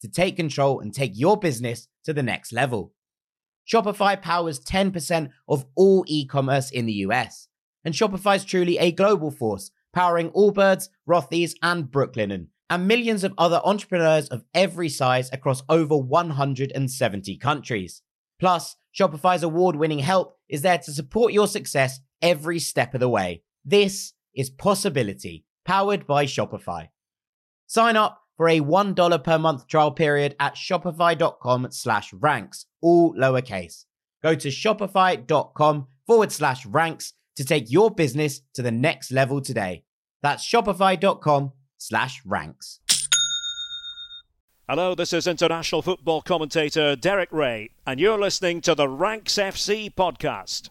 to take control and take your business to the next level. Shopify powers 10% of all e commerce in the US. And Shopify is truly a global force, powering Allbirds, Rothy's, and Brooklinen, and millions of other entrepreneurs of every size across over 170 countries. Plus, Shopify's award winning help is there to support your success every step of the way. This is Possibility, powered by Shopify. Sign up for a $1 per month trial period at shopify.com slash ranks, all lowercase. Go to shopify.com forward slash ranks to take your business to the next level today. That's shopify.com slash ranks. Hello, this is international football commentator Derek Ray, and you're listening to the Ranks FC podcast.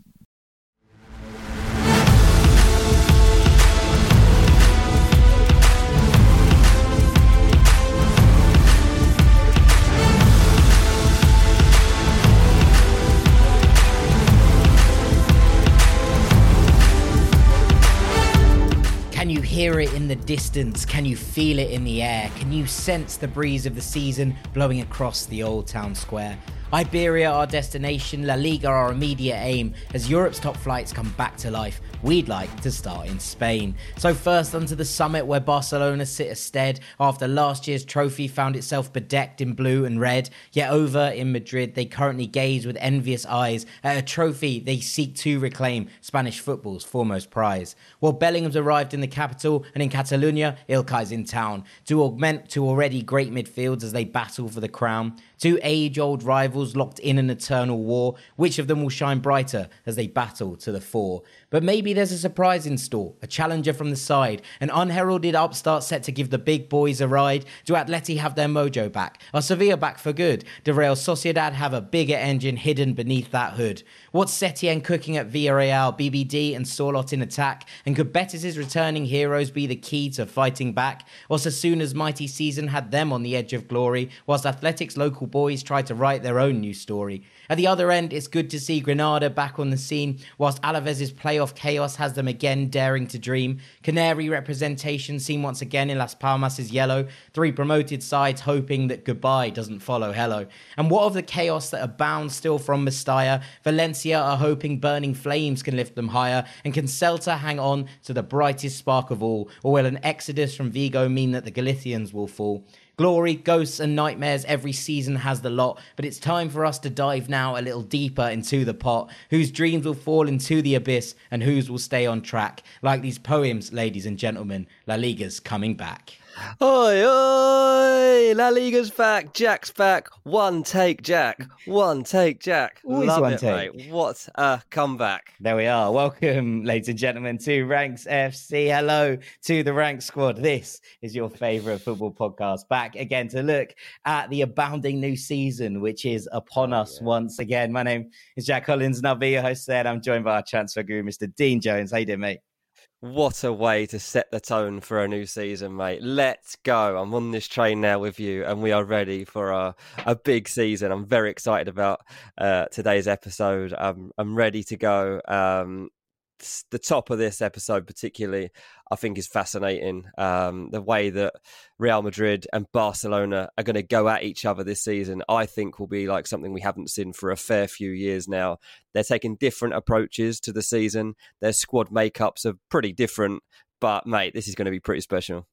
Distance? Can you feel it in the air? Can you sense the breeze of the season blowing across the old town square? Iberia, our destination, La Liga, our immediate aim. As Europe's top flights come back to life, we'd like to start in Spain. So, first onto the summit where Barcelona sit a stead after last year's trophy found itself bedecked in blue and red. Yet, over in Madrid, they currently gaze with envious eyes at a trophy they seek to reclaim Spanish football's foremost prize. While Bellingham's arrived in the capital and in Catalonia, Ilkay's in town to augment to already great midfields as they battle for the crown. Two age old rivals locked in an eternal war. Which of them will shine brighter as they battle to the fore? But maybe there's a surprise in store, a challenger from the side, an unheralded upstart set to give the big boys a ride. Do Atleti have their mojo back? Are Sevilla back for good? Do Real Sociedad have a bigger engine hidden beneath that hood? What's Setien cooking at Villarreal, BBD and Sorloth in attack? And could Betis's returning heroes be the key to fighting back? Osasuna's mighty season had them on the edge of glory, whilst Athletic's local boys tried to write their own new story? At the other end, it's good to see Granada back on the scene, whilst Alaves' playoff chaos has them again daring to dream. Canary representation seen once again in Las Palmas' yellow. Three promoted sides hoping that goodbye doesn't follow hello. And what of the chaos that abounds still from Mestalla? Valencia are hoping burning flames can lift them higher. And can Celta hang on to the brightest spark of all? Or will an exodus from Vigo mean that the Galicians will fall? Glory, ghosts, and nightmares every season has the lot, but it's time for us to dive now a little deeper into the pot. Whose dreams will fall into the abyss and whose will stay on track? Like these poems, ladies and gentlemen, La Liga's coming back. Oi, oi! La Liga's back. Jack's back. One take, Jack. One take, Jack. Always Love one it, take. mate. What a comeback. There we are. Welcome, ladies and gentlemen, to Ranks FC. Hello to the Ranks squad. This is your favorite football podcast. Back again to look at the abounding new season, which is upon us once again. My name is Jack Collins, and I'll be your host today. And I'm joined by our transfer guru, Mr. Dean Jones. How you doing, mate? What a way to set the tone for a new season, mate. Let's go. I'm on this train now with you, and we are ready for a, a big season. I'm very excited about uh, today's episode. I'm, I'm ready to go. Um, the top of this episode, particularly, I think is fascinating. Um, the way that Real Madrid and Barcelona are going to go at each other this season, I think, will be like something we haven't seen for a fair few years now. They're taking different approaches to the season. Their squad makeups are pretty different, but mate, this is going to be pretty special.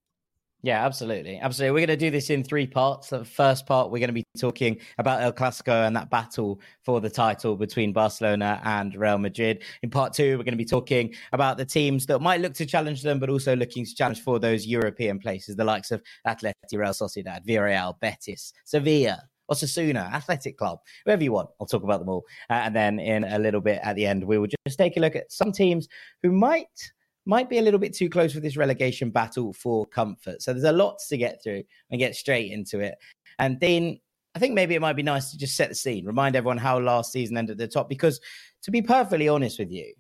Yeah, absolutely. Absolutely. We're going to do this in three parts. The first part, we're going to be talking about El Clasico and that battle for the title between Barcelona and Real Madrid. In part two, we're going to be talking about the teams that might look to challenge them, but also looking to challenge for those European places, the likes of Atleti, Real Sociedad, Villarreal, Betis, Sevilla, Osasuna, Athletic Club, whoever you want. I'll talk about them all. Uh, and then in a little bit at the end, we will just take a look at some teams who might might be a little bit too close for this relegation battle for comfort. So there's a lot to get through and get straight into it. And Dean, I think maybe it might be nice to just set the scene, remind everyone how last season ended at the top, because to be perfectly honest with you,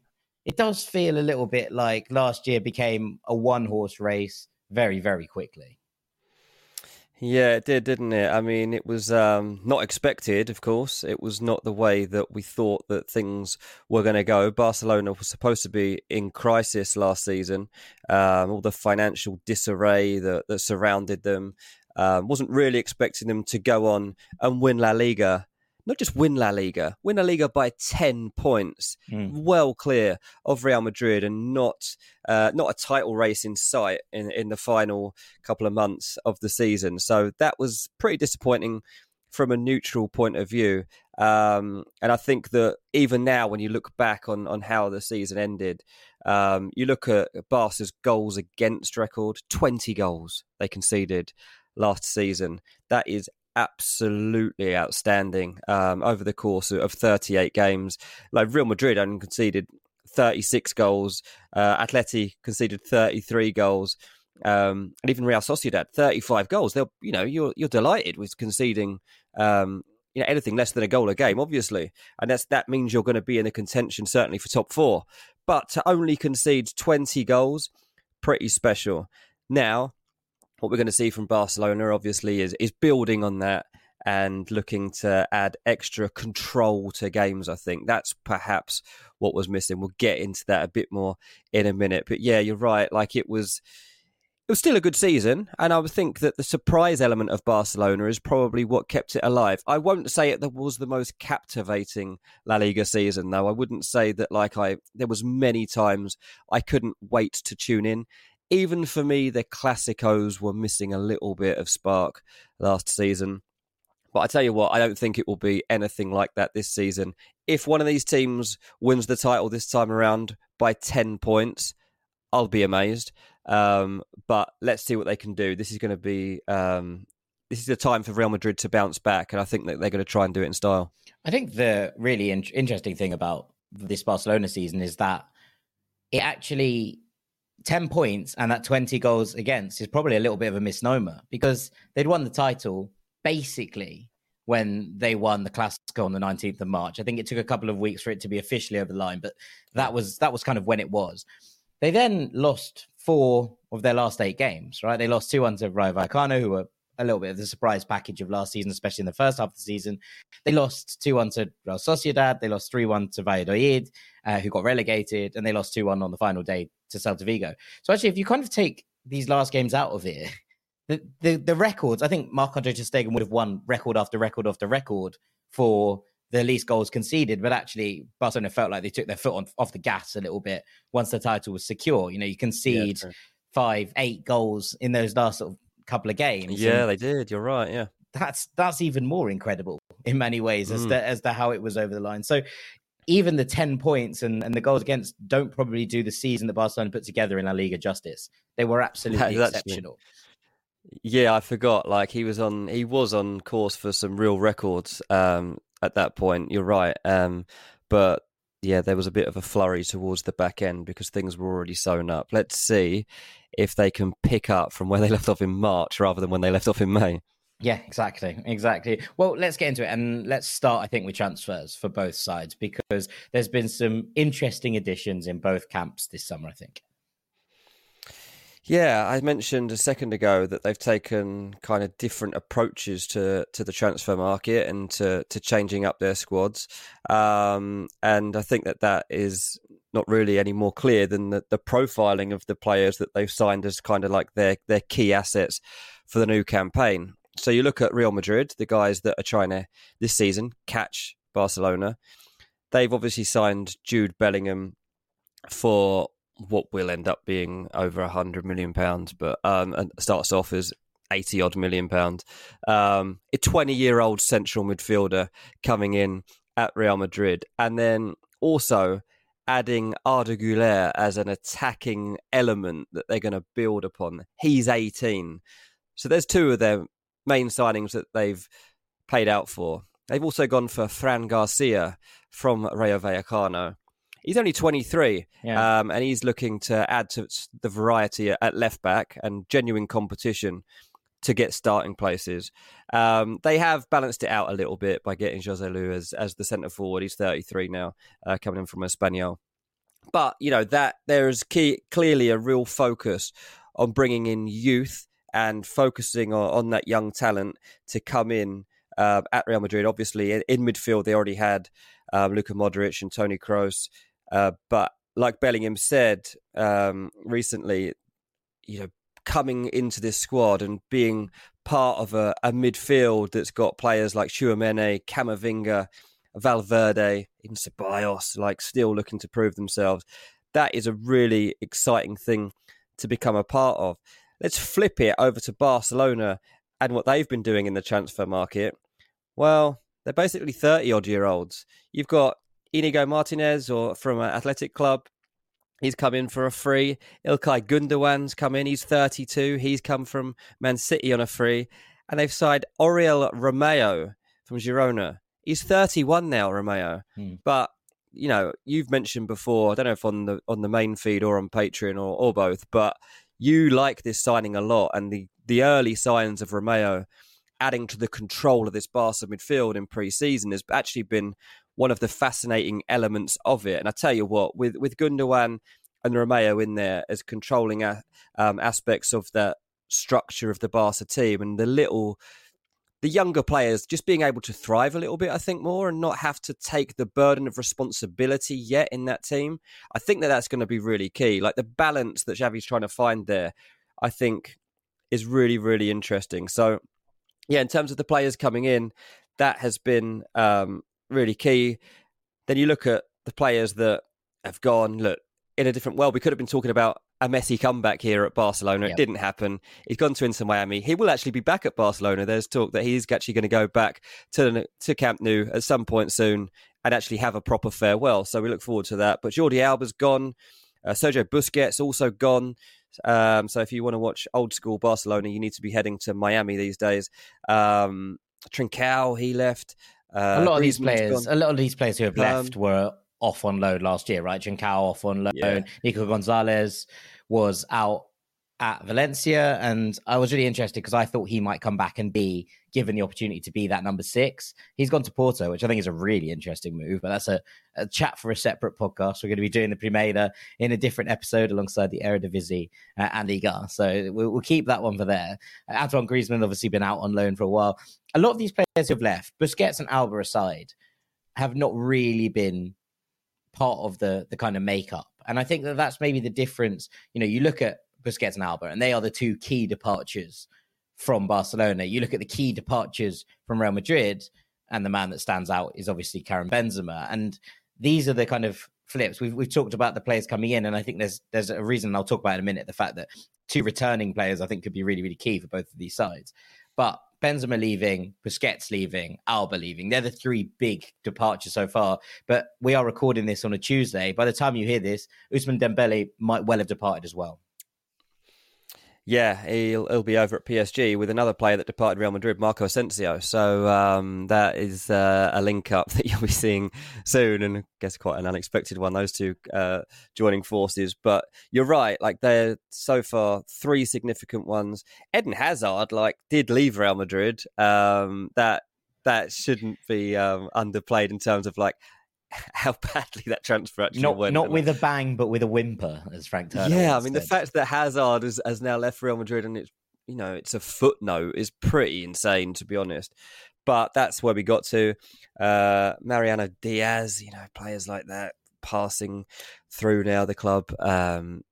it does feel a little bit like last year became a one horse race very, very quickly. Yeah, it did, didn't it? I mean, it was um, not expected, of course. It was not the way that we thought that things were going to go. Barcelona was supposed to be in crisis last season. Um, all the financial disarray that, that surrounded them. Um, wasn't really expecting them to go on and win La Liga not just win La Liga, win La Liga by ten points, mm. well clear of Real Madrid, and not uh, not a title race in sight in in the final couple of months of the season. So that was pretty disappointing from a neutral point of view. Um, and I think that even now, when you look back on on how the season ended, um, you look at Barca's goals against record, twenty goals they conceded last season. That is absolutely outstanding um, over the course of 38 games. Like Real Madrid only conceded 36 goals, uh, Atleti conceded 33 goals, um, and even Real Sociedad 35 goals. They'll, you know, you're you're delighted with conceding. Um, you know anything less than a goal a game, obviously, and that's that means you're going to be in a contention certainly for top four. But to only concede 20 goals, pretty special. Now, what we're going to see from Barcelona, obviously, is is building on that and looking to add extra control to games. I think that's perhaps what was missing. We'll get into that a bit more in a minute. But yeah, you're right. Like it was. It was still a good season, and I would think that the surprise element of Barcelona is probably what kept it alive. I won't say it was the most captivating La Liga season, though. I wouldn't say that like I there was many times I couldn't wait to tune in even for me, the Clásicos were missing a little bit of spark last season. But I tell you what, I don't think it will be anything like that this season. If one of these teams wins the title this time around by 10 points, I'll be amazed. Um, but let's see what they can do. This is going to be um, this is the time for Real Madrid to bounce back, and I think that they're going to try and do it in style. I think the really in- interesting thing about this Barcelona season is that it actually 10 points and that 20 goals against is probably a little bit of a misnomer because they'd won the title basically when they won the Clasico on the 19th of March. I think it took a couple of weeks for it to be officially over the line, but that was that was kind of when it was. They then lost four of their last eight games, right? They lost 2-1 to Rayo Vallecano, who were a little bit of the surprise package of last season, especially in the first half of the season. They lost 2 1 to Real Sociedad. They lost 3 1 to Valladolid, uh, who got relegated, and they lost 2 1 on the final day to Celta Vigo. So, actually, if you kind of take these last games out of it, the, the, the records, I think Marc Andre Stegen would have won record after record after record for the least goals conceded, but actually Barcelona felt like they took their foot on, off the gas a little bit once the title was secure. You know, you concede yeah, five, eight goals in those last sort of couple of games. Yeah, they did. You're right. Yeah, that's that's even more incredible in many ways as mm. to as to how it was over the line. So even the 10 points and, and the goals against don't probably do the season that Barcelona put together in La Liga justice. They were absolutely exceptional. Yeah, I forgot. Like he was on, he was on course for some real records um, at that point. You're right. Um, but yeah, there was a bit of a flurry towards the back end because things were already sewn up. Let's see if they can pick up from where they left off in March rather than when they left off in May. Yeah, exactly. Exactly. Well, let's get into it and let's start, I think, with transfers for both sides because there's been some interesting additions in both camps this summer, I think. Yeah, I mentioned a second ago that they've taken kind of different approaches to, to the transfer market and to, to changing up their squads. Um, and I think that that is not really any more clear than the, the profiling of the players that they've signed as kind of like their, their key assets for the new campaign. So you look at Real Madrid, the guys that are trying to this season catch Barcelona. They've obviously signed Jude Bellingham for what will end up being over a hundred million pounds, but um, and starts off as eighty odd million pounds. Um, a twenty-year-old central midfielder coming in at Real Madrid, and then also adding Arda Güler as an attacking element that they're going to build upon. He's eighteen, so there's two of their main signings that they've paid out for. They've also gone for Fran Garcia from Rayo Vallecano. He's only 23, yeah. um, and he's looking to add to the variety at left back and genuine competition to get starting places. Um, they have balanced it out a little bit by getting Joselu as as the centre forward. He's 33 now, uh, coming in from Espanyol. But you know that there is key, clearly a real focus on bringing in youth and focusing on, on that young talent to come in uh, at Real Madrid. Obviously, in, in, midfield they already had um, Luka Modric and Toni Kroos, uh, but like Bellingham said um, recently, you know, coming into this squad and being part of a, a midfield that's got players like Tchouameni, Camavinga, Valverde, even Ceballos, like still looking to prove themselves. That is a really exciting thing to become a part of. Let's flip it over to Barcelona and what they've been doing in the transfer market. Well, they're basically 30 odd year olds. You've got Inigo Martinez or from an athletic club. He's come in for a free. Ilkay Gundogan's come in. He's 32. He's come from Man City on a free. And they've signed Oriol Romeu from Girona. He's 31 now, Romeu. Hmm. But you know, you've mentioned before. I don't know if on the on the main feed or on Patreon or, or both, but you like this signing a lot, and the the early signs of Romeu adding to the control of this Barca midfield in pre-season has actually been one of the fascinating elements of it. And I tell you what, with with Gundogan and Romeu in there as controlling um, aspects of the structure of the Barca team, and the little the younger players just being able to thrive a little bit, I think, more and not have to take the burden of responsibility yet in that team. I think that that's going to be really key. Like the balance that Xavi's trying to find there, I think, is really, really interesting. So, yeah, in terms of the players coming in, that has been um, really key. Then you look at the players that have gone, look, in a different world. We could have been talking about a Messi comeback here at Barcelona. Yep. It didn't happen. He's gone to Inter Miami. He will actually be back at Barcelona. There's talk that he's actually going to go back to to Camp Nou at some point soon and actually have a proper farewell. So we look forward to that. But Jordi Alba's gone. Uh, Sergio Busquets also gone. Um, so if you want to watch old school Barcelona, you need to be heading to Miami these days. Um, Trincao, he left. Uh, a lot of these players, gone. a lot of these players who have left um, were off on loan last year, right? Trincao off on loan. Yeah. Nico Gonzalez was out at Valencia, and I was really interested because I thought he might come back and be given the opportunity to be that number six. He's gone to Porto, which I think is a really interesting move, but that's a, a chat for a separate podcast. We're going to be doing the Primeira in a different episode alongside the Eredivisie uh, and Liga, so we'll, we'll, keep that one for there. Uh, Antoine Griezmann obviously been out on loan for a while. A lot of these players who've left, Busquets and Alba aside, have not really been part of the the kind of makeup. And I think that that's maybe the difference. You know, you look at Busquets and Alba, and they are the two key departures from Barcelona. You look at the key departures from Real Madrid, and the man that stands out is obviously Karim Benzema. And these are the kind of flips. We've we've talked about the players coming in, and I think there's there's a reason I'll talk about in a minute. The fact that two returning players I think could be really really key for both of these sides. But Benzema leaving, Busquets leaving, Alba leaving. They're the three big departures so far. But we are recording this on a Tuesday. By the time you hear this, Ousmane Dembele might well have departed as well. Yeah, he'll, he'll be over at PSG with another player that departed Real Madrid, Marco Asensio. So um, that is uh, a link up that you'll be seeing soon, and I guess quite an unexpected one. Those two uh, joining forces, but you're right. Like they're so far three significant ones. Eden Hazard, like, did leave Real Madrid. Um, that that shouldn't be um, underplayed in terms of like how badly that transfer actually not, went. Not with a bang, but with a whimper, as Frank Turner. Yeah, I mean the fact that Hazard has, has now left Real Madrid and it's you know it's a footnote is pretty insane to be honest. But that's where we got to. Uh, Mariano Diaz, you know, players like that passing through now the club. Um,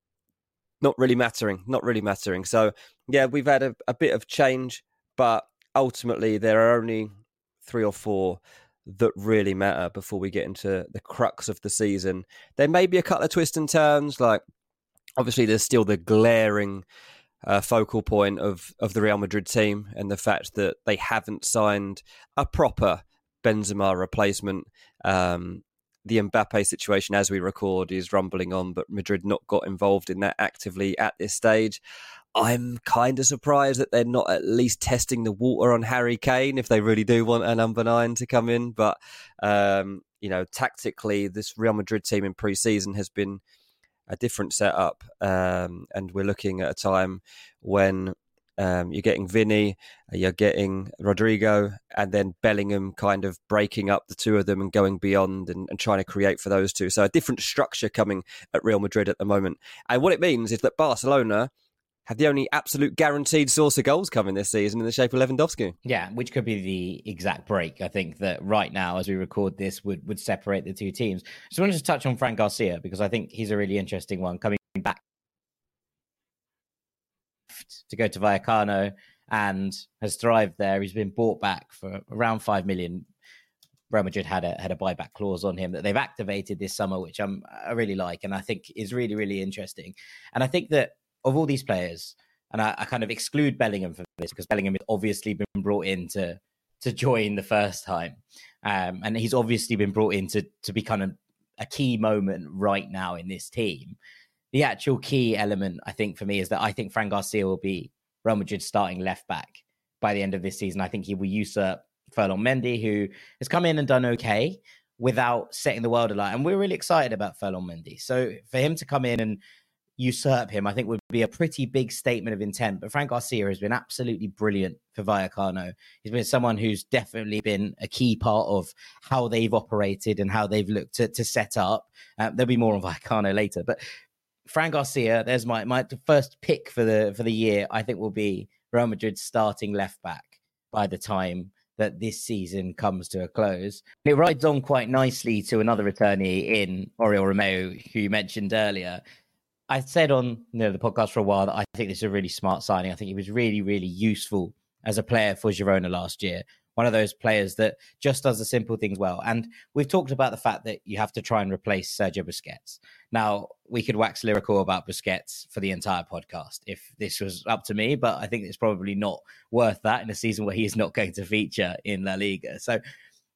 not really mattering, not really mattering. So yeah, we've had a, a bit of change, but ultimately there are only three or four that really matter before we get into the crux of the season. There may be a couple of twists and turns, like obviously there's still the glaring uh, focal point of of the Real Madrid team and the fact that they haven't signed a proper Benzema replacement. Um, the Mbappe situation, as we record, is rumbling on, but Madrid not got involved in that actively at this stage. I'm kind of surprised that they're not at least testing the water on Harry Kane if they really do want a number nine to come in. But um, you know, tactically, this Real Madrid team in pre-season has been a different setup, um, and we're looking at a time when um, you're getting Vinny, you're getting Rodrygo, and then Bellingham kind of breaking up the two of them and going beyond and, and, trying to create for those two. So a different structure coming at Real Madrid at the moment. And what it means is that Barcelona have the only absolute guaranteed source of goals coming this season in the shape of Lewandowski. Yeah, which could be the exact break. I think that right now, as we record this, would would separate the two teams. So I want to touch on Fran Garcia because I think he's a really interesting one coming back to go to Vallecano and has thrived there. He's been bought back for around five million. Real Madrid had a had a buyback clause on him that they've activated this summer, which I'm I really like and I think is really really interesting. And I think that of all these players, and I, I, kind of exclude Bellingham from this because Bellingham has obviously been brought in to to join the first time, um, and he's obviously been brought in to to be kind of a key moment right now in this team. The actual key element, I think, for me is that I think Fran Garcia will be Real Madrid's starting left back by the end of this season. I think he will usurp Ferland Mendy, who has come in and done okay without setting the world alight. And we're really excited about Ferland Mendy. So for him to come in and usurp him, I think would be a pretty big statement of intent. But Fran Garcia has been absolutely brilliant for Vallecano. He's been someone who's definitely been a key part of how they've operated and how they've looked to, to set up. Uh, there'll be more on Vallecano later, but Fran Garcia, there's my my first pick for the for the year. I think will be Real Madrid's starting left back by the time that this season comes to a close. It rides on quite nicely to another returnee in Oriol Romeu, who you mentioned earlier. I said on you know, the podcast for a while that I think this is a really smart signing. I think he was really, really useful as a player for Girona last year. One of those players that just does the simple things well. And we've talked about the fact that you have to try and replace Sergio Busquets. Now, we could wax lyrical about Busquets for the entire podcast if this was up to me, but I think it's probably not worth that in a season where he is not going to feature in La Liga. So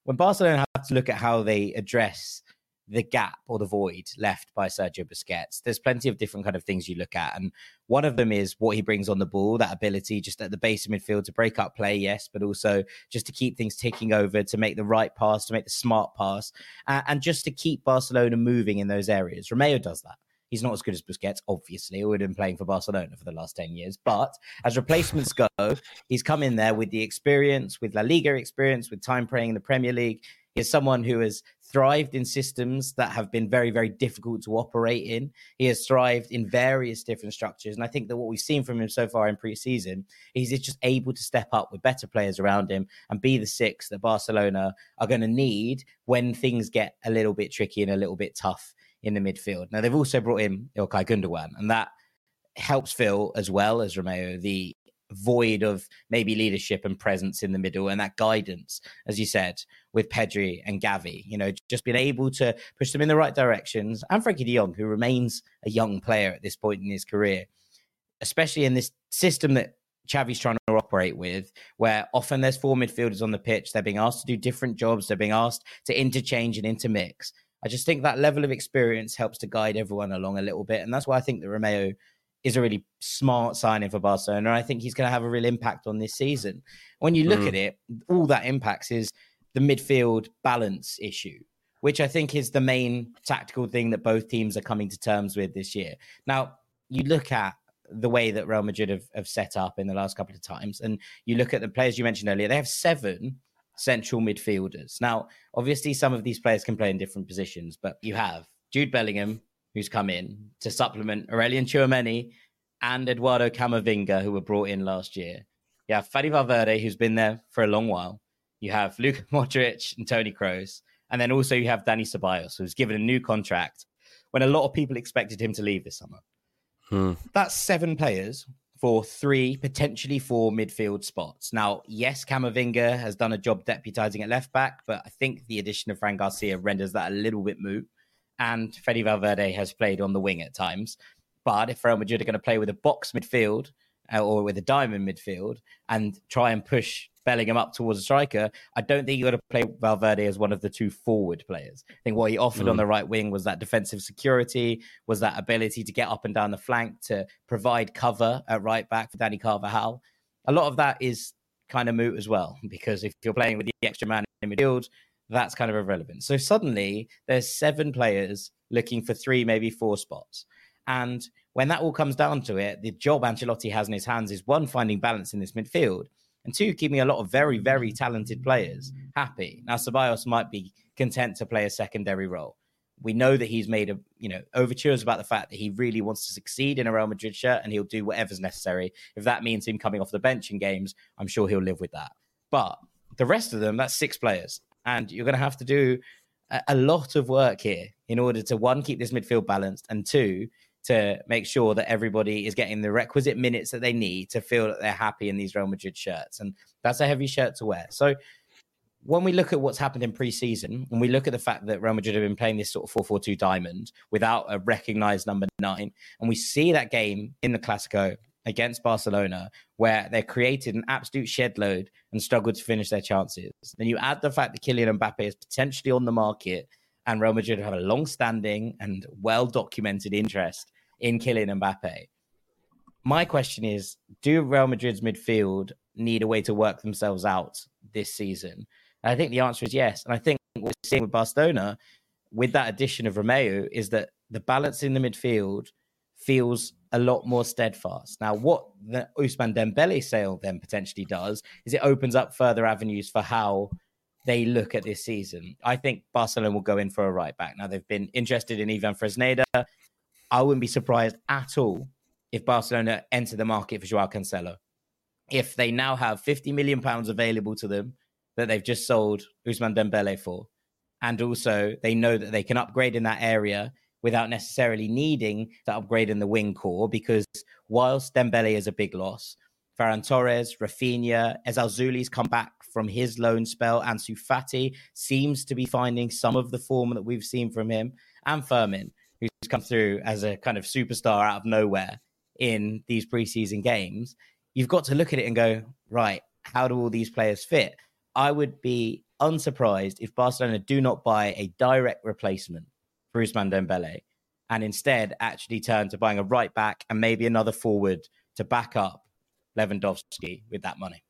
when Barcelona have to look at how they address the gap or the void left by Sergio Busquets. There's plenty of different kind of things you look at, and one of them is what he brings on the ball, that ability just at the base of midfield to break up play, yes, but also just to keep things ticking over, to make the right pass, to make the smart pass, uh, and just to keep Barcelona moving in those areas. Romeu does that. He's not as good as Busquets, obviously. Have been playing for Barcelona for the last 10 years. But as replacements go, he's come in there with the experience, with La Liga experience, with time playing in the Premier League. He's someone who has thrived in systems that have been very, very difficult to operate in. He has thrived in various different structures. And I think that what we've seen from him so far in preseason is he's just able to step up with better players around him and be the six that Barcelona are going to need when things get a little bit tricky and a little bit tough in the midfield. Now, they've also brought in Ilkay Gundogan, and that helps fill as well as Romeu the void of maybe leadership and presence in the middle and that guidance, as you said, with Pedri and Gavi, you know, just being able to push them in the right directions. And Frankie de Jong, who remains a young player at this point in his career, especially in this system that Xavi's trying to operate with, where often there's four midfielders on the pitch. They're being asked to do different jobs. They're being asked to interchange and intermix. I just think that level of experience helps to guide everyone along a little bit. And that's why I think that Romeu is a really smart signing for Barcelona. And I think he's going to have a real impact on this season. When you look mm. at it, all that impacts is the midfield balance issue, which I think is the main tactical thing that both teams are coming to terms with this year. Now, you look at the way that Real Madrid have, have set up in the last couple of times, and you look at the players you mentioned earlier, they have seven central midfielders. Now, obviously, some of these players can play in different positions, but you have Jude Bellingham, who's come in to supplement Aurelien Tchouameni and Eduardo Camavinga, who were brought in last year. You have Fede Valverde, who's been there for a long while. You have Luka Modric and Toni Kroos. And then also you have Dani Ceballos, who's given a new contract when a lot of people expected him to leave this summer. Hmm. That's seven players for three, potentially four midfield spots. Now, yes, Camavinga has done a job deputizing at left back, but I think the addition of Fran Garcia renders that a little bit moot and Fede Valverde has played on the wing at times. But if Real Madrid are going to play with a box midfield uh, or with a diamond midfield and try and push Bellingham up towards a striker, I don't think you got to play Valverde as one of the two forward players. I think what he offered mm. on the right wing was that defensive security, was that ability to get up and down the flank, to provide cover at right back for Dani Carvajal. A lot of that is kind of moot as well, because if you're playing with the extra man in midfield, that's kind of irrelevant. So suddenly there's seven players looking for three, maybe four spots. And when that all comes down to it, the job Ancelotti has in his hands is one, finding balance in this midfield, and two, keeping a lot of very, very talented players happy. Now, Ceballos might be content to play a secondary role. We know that he's made a, you know, overtures about the fact that he really wants to succeed in a Real Madrid shirt and he'll do whatever's necessary. If that means him coming off the bench in games, I'm sure he'll live with that. But the rest of them, that's six players. And you're going to have to do a, a lot of work here in order to, one, keep this midfield balanced, and two, to make sure that everybody is getting the requisite minutes that they need to feel that they're happy in these Real Madrid shirts. And that's a heavy shirt to wear. So when we look at what's happened in pre-season and we look at the fact that Real Madrid have been playing this sort of 4-4-2 diamond without a recognized number nine, and we see that game in the Clasico against Barcelona where they created an absolute shed load and struggled to finish their chances. Then you add the fact that Kylian Mbappe is potentially on the market and Real Madrid have a long-standing and well-documented interest in Kylian Mbappe. My question is Do Real Madrid's midfield need a way to work themselves out this season? And I think the answer is yes. And I think what we're seeing with Barcelona, with that addition of Romeu, is that the balance in the midfield feels a lot more steadfast. Now, what the Ousmane Dembele sale then potentially does is it opens up further avenues for how they look at this season. I think Barcelona will go in for a right back. Now, they've been interested in Ivan Fresneda. I wouldn't be surprised at all if Barcelona enter the market for Joao Cancelo. If they now have 50 million pounds available to them that they've just sold Ousmane Dembele for, and also they know that they can upgrade in that area without necessarily needing to upgrade in the wing core, because whilst Dembele is a big loss, Ferran Torres, Raphinha, Ezzalzouli's come back from his loan spell. Ansu Fati seems to be finding some of the form that we've seen from him, and Fermin, who's come through as a kind of superstar out of nowhere in these preseason games, you've got to look at it and go, right, how do all these players fit? I would be unsurprised if Barcelona do not buy a direct replacement Ousmane Dembele and instead actually turn to buying a right back and maybe another forward to back up Lewandowski with that money.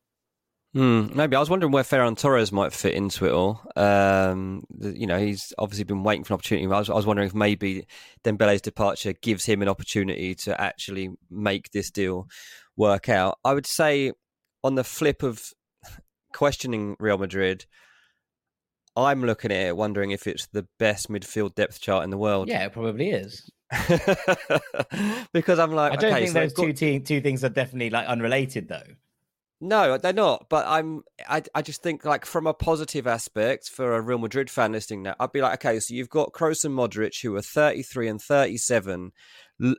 Hmm, maybe I was wondering where Ferran Torres might fit into it all. Um, you know, he's obviously been waiting for an opportunity. I was, I was, wondering if maybe Dembele's departure gives him an opportunity to actually make this deal work out. I would say, on the flip of questioning Real Madrid, I'm looking at it wondering if it's the best midfield depth chart in the world. Yeah, it probably is. because I'm like, I don't okay, think so those got... two, te- two things are definitely like unrelated, though. No, they're not. But I'm. I. I just think like from a positive aspect for a Real Madrid fan listening now, I'd be like, okay, so you've got Kroos and Modric who are 33 and 37.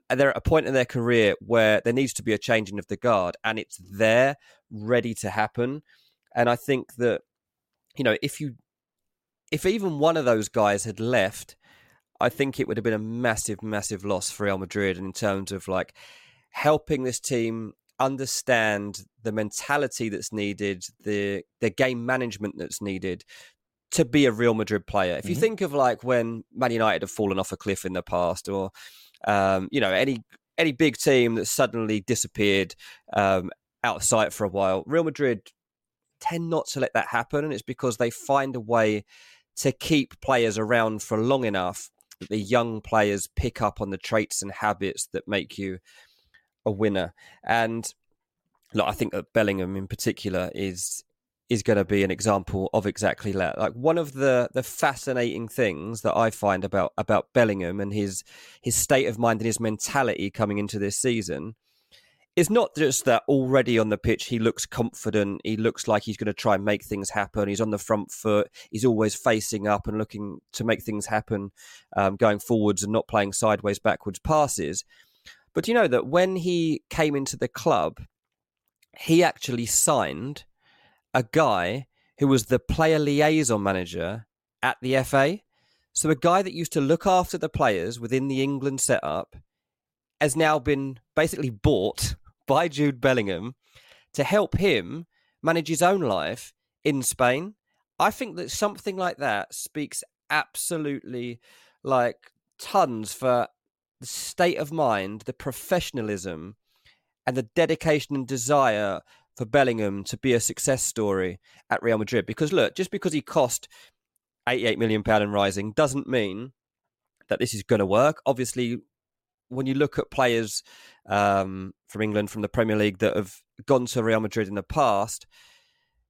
They're at a point in their career where there needs to be a changing of the guard, and it's there, ready to happen. And I think that you know, if you, if even one of those guys had left, I think it would have been a massive, massive loss for Real Madrid in terms of like helping this team understand the mentality that's needed, the the game management that's needed to be a Real Madrid player. If you mm-hmm. think of like when Man United have fallen off a cliff in the past, or um, you know any any big team that suddenly disappeared um, out of sight for a while, Real Madrid tend not to let that happen, and it's because they find a way to keep players around for long enough that the young players pick up on the traits and habits that make you a winner. And look, I think that Bellingham in particular is is going to be an example of exactly that. Like one of the the fascinating things that I find about about Bellingham and his his state of mind and his mentality coming into this season is not just that already on the pitch he looks confident, he looks like he's going to try and make things happen. He's on the front foot, he's always facing up and looking to make things happen, um, going forwards and not playing sideways, backwards passes. But you know that when he came into the club, he actually signed a guy who was the player liaison manager at the FA. So a guy that used to look after the players within the England setup has now been basically bought by Jude Bellingham to help him manage his own life in Spain. I think that something like that speaks absolutely like tons for the state of mind, the professionalism, and the dedication and desire for Bellingham to be a success story at Real Madrid. Because look, just because he cost 88 million pound and rising doesn't mean that this is going to work. Obviously, when you look at players um, from England, from the Premier League that have gone to Real Madrid in the past,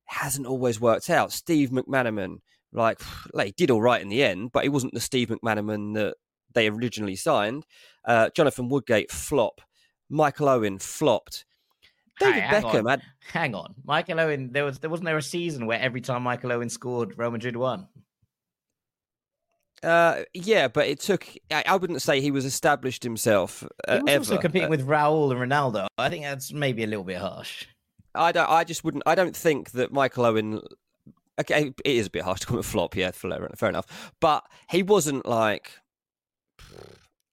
hasn't always worked out. Steve McManaman, like, like he did all right in the end, but he wasn't the Steve McManaman that they originally signed. Uh, Jonathan Woodgate flop. Michael Owen flopped. David hang Beckham on. had Hang on, Michael Owen. There was there wasn't there a season where every time Michael Owen scored, Real Madrid won. Uh, yeah, but it took. I, I wouldn't say he was established himself uh, He was ever. also competing Uh, with Raul and Ronaldo. I think that's maybe a little bit harsh. I don't. I just wouldn't. I don't think that Michael Owen. Okay, it is a bit harsh to call him a flop. Yeah, fair, fair enough. But he wasn't like.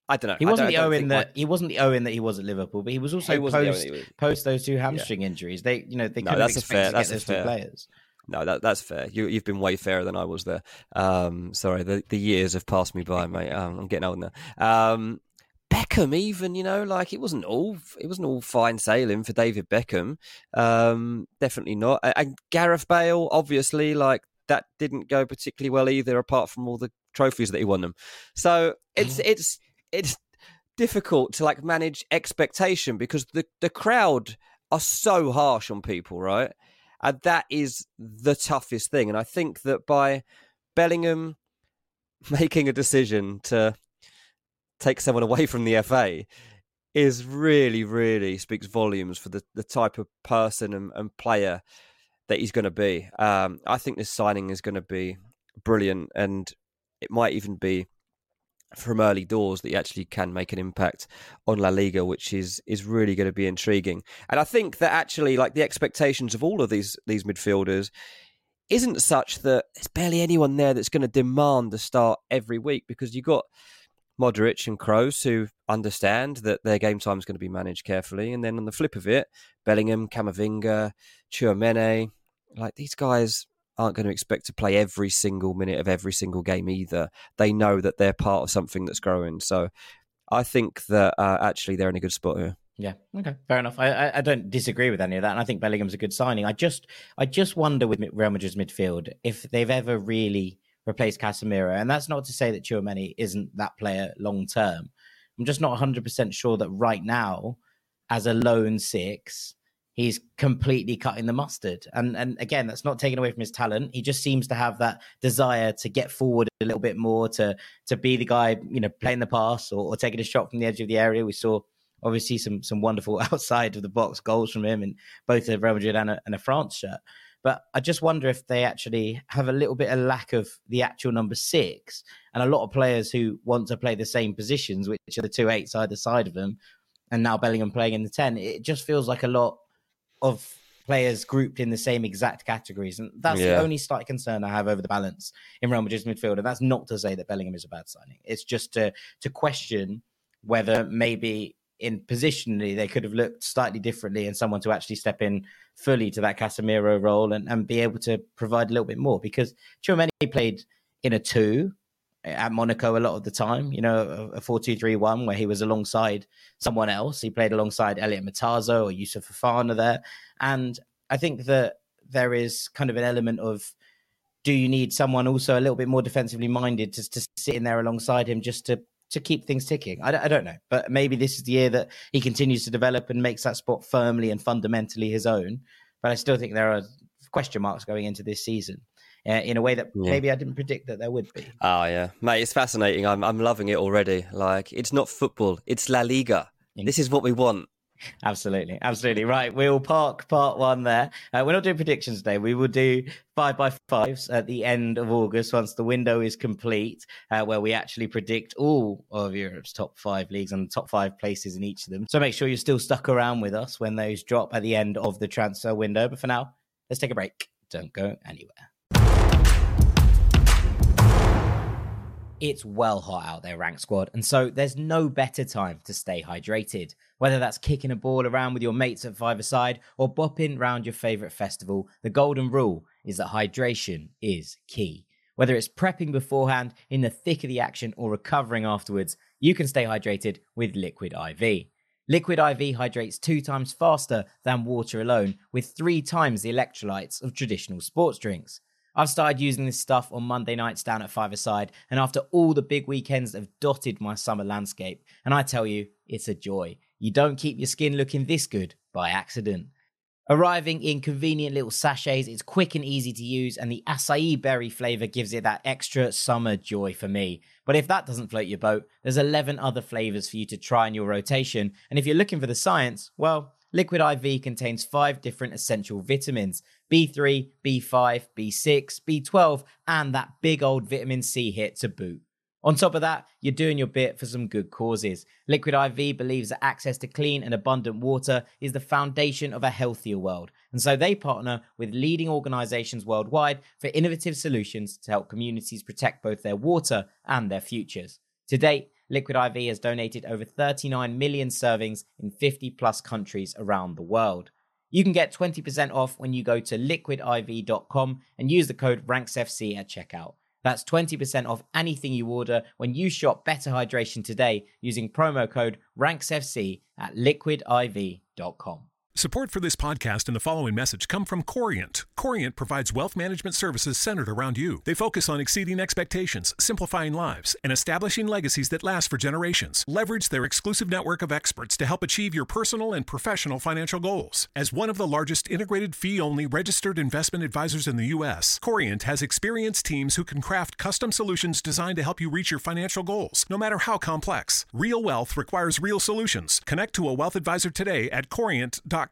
I don't know. He wasn't the Owen that he wasn't the Owen that he was at Liverpool, but he was also He wasn't the Owen post was- post those two hamstring injuries. They you know they No, couldn't that's expect fair- to that's get those two players. No, that that's fair. You you've been way fairer than I was there. Um, sorry, the the years have passed me by, mate. Um, I'm getting old now. Um, Beckham, even you know, like it wasn't all it wasn't all fine sailing for David Beckham. Um, definitely not. And Gareth Bale, obviously, like that didn't go particularly well either, apart from all the trophies that he won them. So it's it's it's difficult to like manage expectation because the the crowd are so harsh on people, right? And that is the toughest thing. And I think that by Bellingham making a decision to take someone away from the FA is really, really speaks volumes for the, the type of person and, and player that he's going to be. Um, I think this signing is going to be brilliant, and it might even be from early doors that he actually can make an impact on La Liga, which is is really going to be intriguing. And I think that actually, like the expectations of all of these these midfielders, isn't such that there's barely anyone there that's going to demand the start every week because you've got Modric and Kroos who understand that their game time is going to be managed carefully, and then on the flip of it, Bellingham, Camavinga, Tchouameni, like these guys aren't going to expect to play every single minute of every single game either. They know that they're part of something that's growing. So I think that uh, actually they're in a good spot here. Yeah. Okay. Fair enough. I, I I don't disagree with any of that, and I think Bellingham's a good signing. I just I just wonder with Real Madrid's midfield if they've ever really replaced Casemiro, and that's not to say that Tchouameni isn't that player long term. I'm just not 100 percent sure that right now, as a lone six, he's completely cutting the mustard. And and again, that's not taken away from his talent. He just seems to have that desire to get forward a little bit more, to to be the guy, you know, playing the pass or, or taking a shot from the edge of the area. We saw obviously some some wonderful outside of the box goals from him in both a Real Madrid and a, and a France shirt. But I just wonder if they actually have a little bit of lack of the actual number six, and a lot of players who want to play the same positions, which are the two eights either side of them, and now Bellingham playing in the ten. It just feels like a lot of players grouped in the same exact categories, and that's Yeah. the only slight concern I have over the balance in Real Madrid's midfield. And that's not to say that Bellingham is a bad signing; it's just to to question whether maybe in positionally they could have looked slightly differently and someone to actually step in fully to that Casemiro role and, and be able to provide a little bit more because Tchouameni played in a two at Monaco a lot of the time, you know, a 4 2 3 1 where he was alongside someone else. He played alongside Eliot Matazo or Youssouf Fofana there. And I think that there is kind of an element of do you need someone also a little bit more defensively minded to, to sit in there alongside him just to to keep things ticking. I I don't know, but maybe this is the year that he continues to develop and makes that spot firmly and fundamentally his own. But I still think there are question marks going into this season uh, in a way that Yeah. maybe I didn't predict that there would be. Oh yeah, mate, it's fascinating. I'm I'm loving it already. Like it's not football, it's La Liga. This is what we want. Absolutely, absolutely right. We'll park part one there. Uh, we're not doing predictions today. We will do five by fives at the end of August once the window is complete, uh, where we actually predict all of Europe's top five leagues and the top five places in each of them. So make sure you're still stuck around with us when those drop at the end of the transfer window. But for now, let's take a break. Don't go anywhere. It's well hot out there, rank squad, and so there's no better time to stay hydrated. Whether that's kicking a ball around with your mates at five aside or bopping round your favourite festival, the golden rule is that hydration is key. Whether it's prepping beforehand, in the thick of the action, or recovering afterwards, you can stay hydrated with Liquid IV. Liquid IV hydrates two times faster than water alone, with three times the electrolytes of traditional sports drinks. I've started using this stuff on Monday nights down at Five Aside, and after all the big weekends have dotted my summer landscape, and I tell you, it's a joy. You don't keep your skin looking this good by accident. Arriving in convenient little sachets, it's quick and easy to use, and the acai berry flavour gives it that extra summer joy for me. But if that doesn't float your boat, there's 11 other flavours for you to try in your rotation. And if you're looking for the science, well, Liquid IV contains five different essential vitamins B3, B5, B6, B12, and that big old vitamin C hit to boot. On top of that, you're doing your bit for some good causes. Liquid IV believes that access to clean and abundant water is the foundation of a healthier world. And so they partner with leading organizations worldwide for innovative solutions to help communities protect both their water and their futures. To date, Liquid IV has donated over 39 million servings in 50 plus countries around the world. You can get 20% off when you go to liquidiv.com and use the code RANKSFC at checkout. That's 20% off anything you order when you shop Better Hydration today using promo code RANKSFC at liquidiv.com. Support for this podcast and the following message come from Corient. Corient provides wealth management services centered around you. They focus on exceeding expectations, simplifying lives, and establishing legacies that last for generations. Leverage their exclusive network of experts to help achieve your personal and professional financial goals. As one of the largest integrated fee-only registered investment advisors in the U.S., Corient has experienced teams who can craft custom solutions designed to help you reach your financial goals, no matter how complex. Real wealth requires real solutions. Connect to a wealth advisor today at corient.com.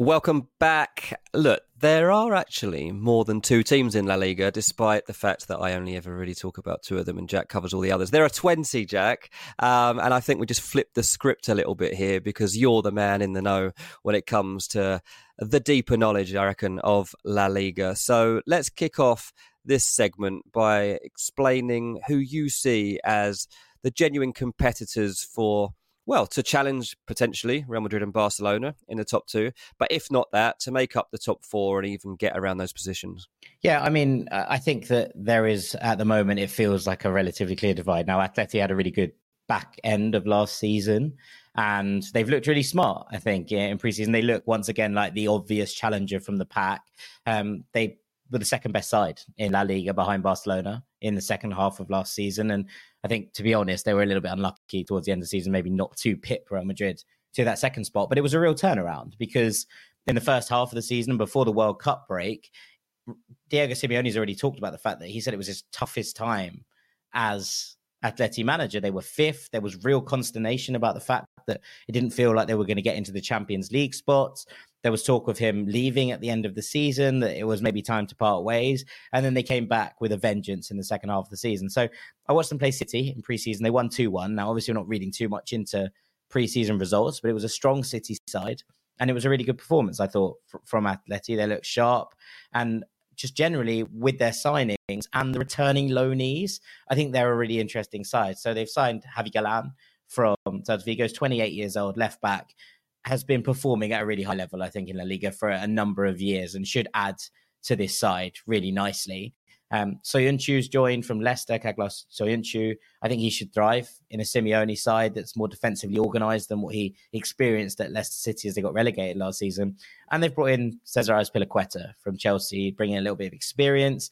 Welcome back. Look, there are actually more than two teams in La Liga, despite the fact that I only ever really talk about two of them and Jack covers all the others. There are 20, Jack. Um, and I think we just flipped the script a little bit here because you're the man in the know when it comes to the deeper knowledge, I reckon, of La Liga. So let's kick off this segment by explaining who you see as the genuine competitors for well, to challenge potentially Real Madrid and Barcelona in the top two, but if not that, to make up the top four and even get around those positions. Yeah, I mean, I think that there is at the moment it feels like a relatively clear divide. Now, Atleti had a really good back end of last season, and they've looked really smart. I think in preseason they look once again like the obvious challenger from the pack. Um, they were the second best side in La Liga behind Barcelona in the second half of last season. And I think, to be honest, they were a little bit unlucky towards the end of the season, maybe not to pip Real Madrid to that second spot. But it was a real turnaround because in the first half of the season, before the World Cup break, Diego Simeone's already talked about the fact that he said it was his toughest time as Atleti manager. They were fifth. There was real consternation about the fact that it didn't feel like they were going to get into the Champions League spots. There was talk of him leaving at the end of the season, that it was maybe time to part ways. And then they came back with a vengeance in the second half of the season. So I watched them play City in preseason. They won 2 1. Now, obviously, we're not reading too much into preseason results, but it was a strong City side. And it was a really good performance, I thought, from Atleti. They looked sharp. And just generally with their signings and the returning loanees, I think they're a really interesting side. So they've signed Javi Galán from Celta Vigo's 28 years old, left back, has been performing at a really high level, I think, in La Liga for a number of years and should add to this side really nicely. Um, Soyuncu's joined from Leicester, Carlos Soyuncu. I think he should thrive in a Simeone side that's more defensively organised than what he experienced at Leicester City as they got relegated last season. And they've brought in Cesar Azpilicueta from Chelsea, bringing a little bit of experience.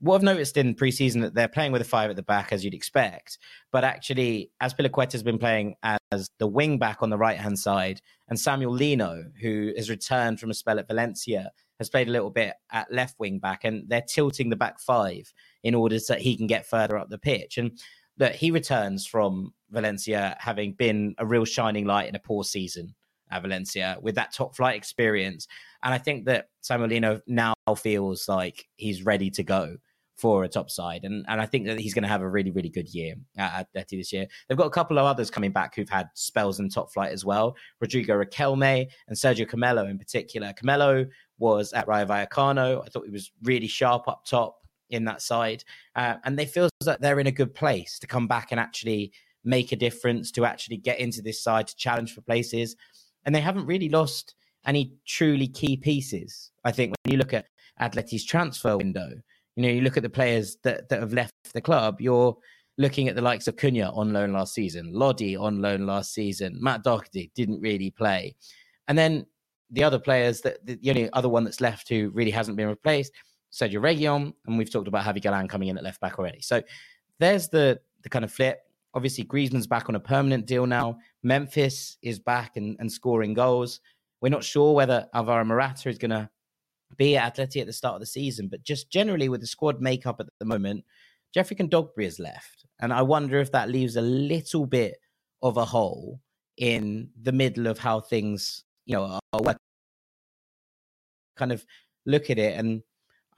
What I've noticed in preseason that they're playing with a five at the back as you'd expect, but actually Azpilicueta has been playing as the wing back on the right hand side, and Samuel Lino, who has returned from a spell at Valencia, has played a little bit at left wing back, and they're tilting the back five in order so that he can get further up the pitch. And that he returns from Valencia having been a real shining light in a poor season at Valencia with that top flight experience. And I think that Samuel Lino now feels like he's ready to go for a top side. And and I think that he's going to have a really, really good year at Atleti this year. They've got a couple of others coming back who've had spells in top flight as well. Rodrigo Riquelme and Sergio Camello in particular. Camello was at Rayo Vallecano. I thought he was really sharp up top in that side, uh, and they feel that they're in a good place to come back and actually make a difference, to actually get into this side to challenge for places, and they haven't really lost any truly key pieces. I think when you look at Atleti's transfer window, you know, you look at the players that that have left the club, you're looking at the likes of Cunha on loan last season, Lodi on loan last season, Matt Doherty didn't really play. And then the other players that the, only other one that's left who really hasn't been replaced, Sergio Reguilon, and we've talked about Javi Galán coming in at left back already. So there's the the kind of flip. Obviously, Griezmann's back on a permanent deal now. Memphis is back and, and scoring goals. We're not sure whether Alvaro Morata is going to be at Atleti at the start of the season, but just generally with the squad makeup at the moment, Geoffrey Kondogbia has left. And I wonder if that leaves a little bit of a hole in the middle of how things, you know, are working. Kind of look at it and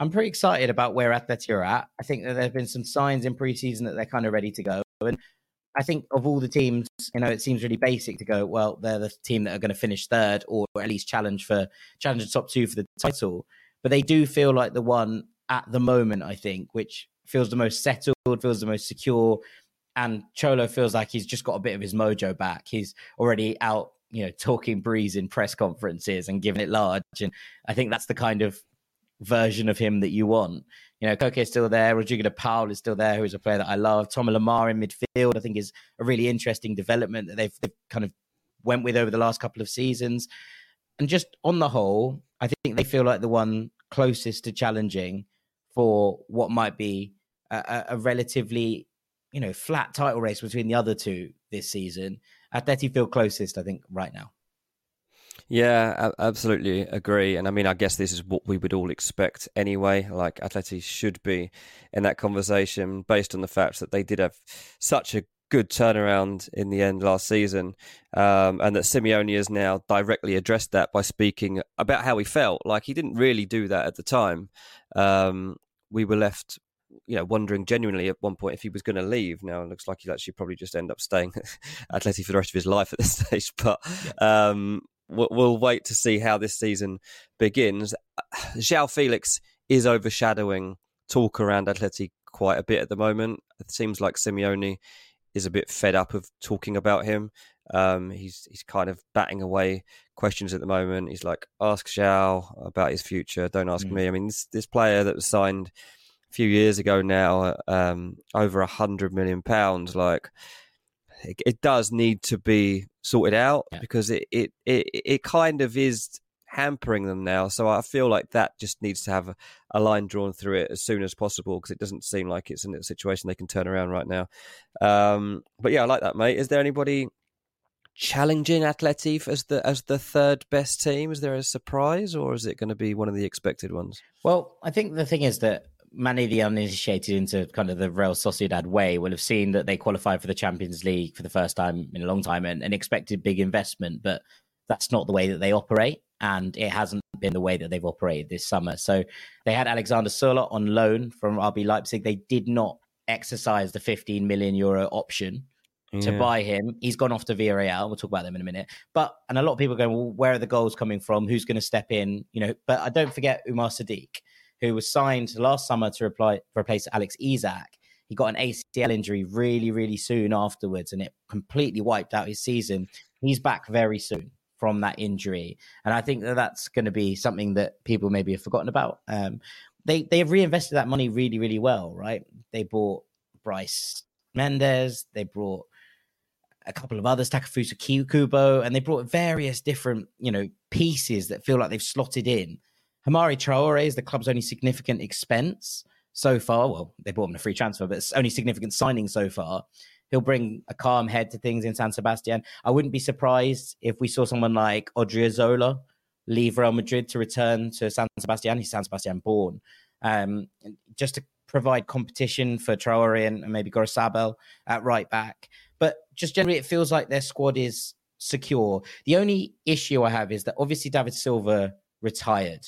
I'm pretty excited about where Atleti are at. I think that there have been some signs in preseason that they're kind of ready to go. And I think of all the teams, you know, it seems really basic to go, well, they're the team that are going to finish third or at least challenge for challenge the top two for the title. But they do feel like the one at the moment, I think, which feels the most settled, feels the most secure. And Cholo feels like he's just got a bit of his mojo back. He's already out, you know, talking breeze in press conferences and giving it large. And I think that's the kind of version of him that you want. You know, Koke is still there. Rodrigo de Paul is still there, who's a player that I love. Thomas Lemar in midfield, I think, is a really interesting development that they've, they've kind of went with over the last couple of seasons. And just on the whole, I think they feel like the one closest to challenging for what might be a, a relatively, you know, flat title race between the other two this season. Atleti feel closest, I think, right now. Yeah, absolutely agree. And I mean, I guess this is what we would all expect anyway. Like Atleti should be in that conversation based on the fact that they did have such a good turnaround in the end last season, um, and that Simeone has now directly addressed that by speaking about how he felt. Like he didn't really do that at the time. Um, we were left you know, wondering genuinely at one point if he was going to leave. Now it looks like he'll actually probably just end up staying at Atleti for the rest of his life at this stage. But um, we'll, we'll, wait to see how this season begins. Joao Felix is overshadowing talk around Atleti quite a bit at the moment. It seems like Simeone is a bit fed up of talking about him. Um, he's he's kind of batting away questions at the moment. He's like, ask Joao about his future. Don't ask mm. me. I mean, this this player that was signed a few years ago now, um, over a hundred million pounds. Like it, it, does need to be sorted out yeah. because it, it it it kind of is hampering them now. So I feel like that just needs to have a, a line drawn through it as soon as possible because it doesn't seem like it's in a situation they can turn around right now. Um, but yeah, I like that, mate. Is there anybody challenging Atleti as the as the third best team? Is there a surprise, or is it going to be one of the expected ones? Well, I think the thing is that many of the uninitiated into kind of the Real Sociedad way will have seen that they qualified for the Champions League for the first time in a long time and, and expected big investment, but that's not the way that they operate. And it hasn't been the way that they've operated this summer. So they had Alexander Sørloth on loan from RB Leipzig. They did not exercise the 15 million euro option to buy him. He's gone off to Villarreal. We'll talk about them in a minute. But and a lot of people are going, well, where are the goals coming from? Who's going to step in? You know, but I don't forget Umar Sadiq who was signed last summer to reply, replace Alex Isak. He got an ACL injury really, really soon afterwards, and it completely wiped out his season. He's back very soon from that injury, and I think that that's going to be something that people maybe have forgotten about. Um, they they have reinvested that money really, really well, right? They bought Brais Méndez, they brought a couple of others, Takefusa Kubo, and they brought various different, you know, pieces that feel like they've slotted in Hamari Traore is the club's only significant expense so far. Well, they bought him a free transfer, but it's only significant signing so far. He'll bring a calm head to things in San Sebastian. I wouldn't be surprised if we saw someone like Odriozola leave Real Madrid to return to San Sebastian. He's San Sebastian born. Um, just to provide competition for Traore and, and maybe Gorosabel at right back. But just generally, it feels like their squad is secure. The only issue I have is that obviously David Silva retired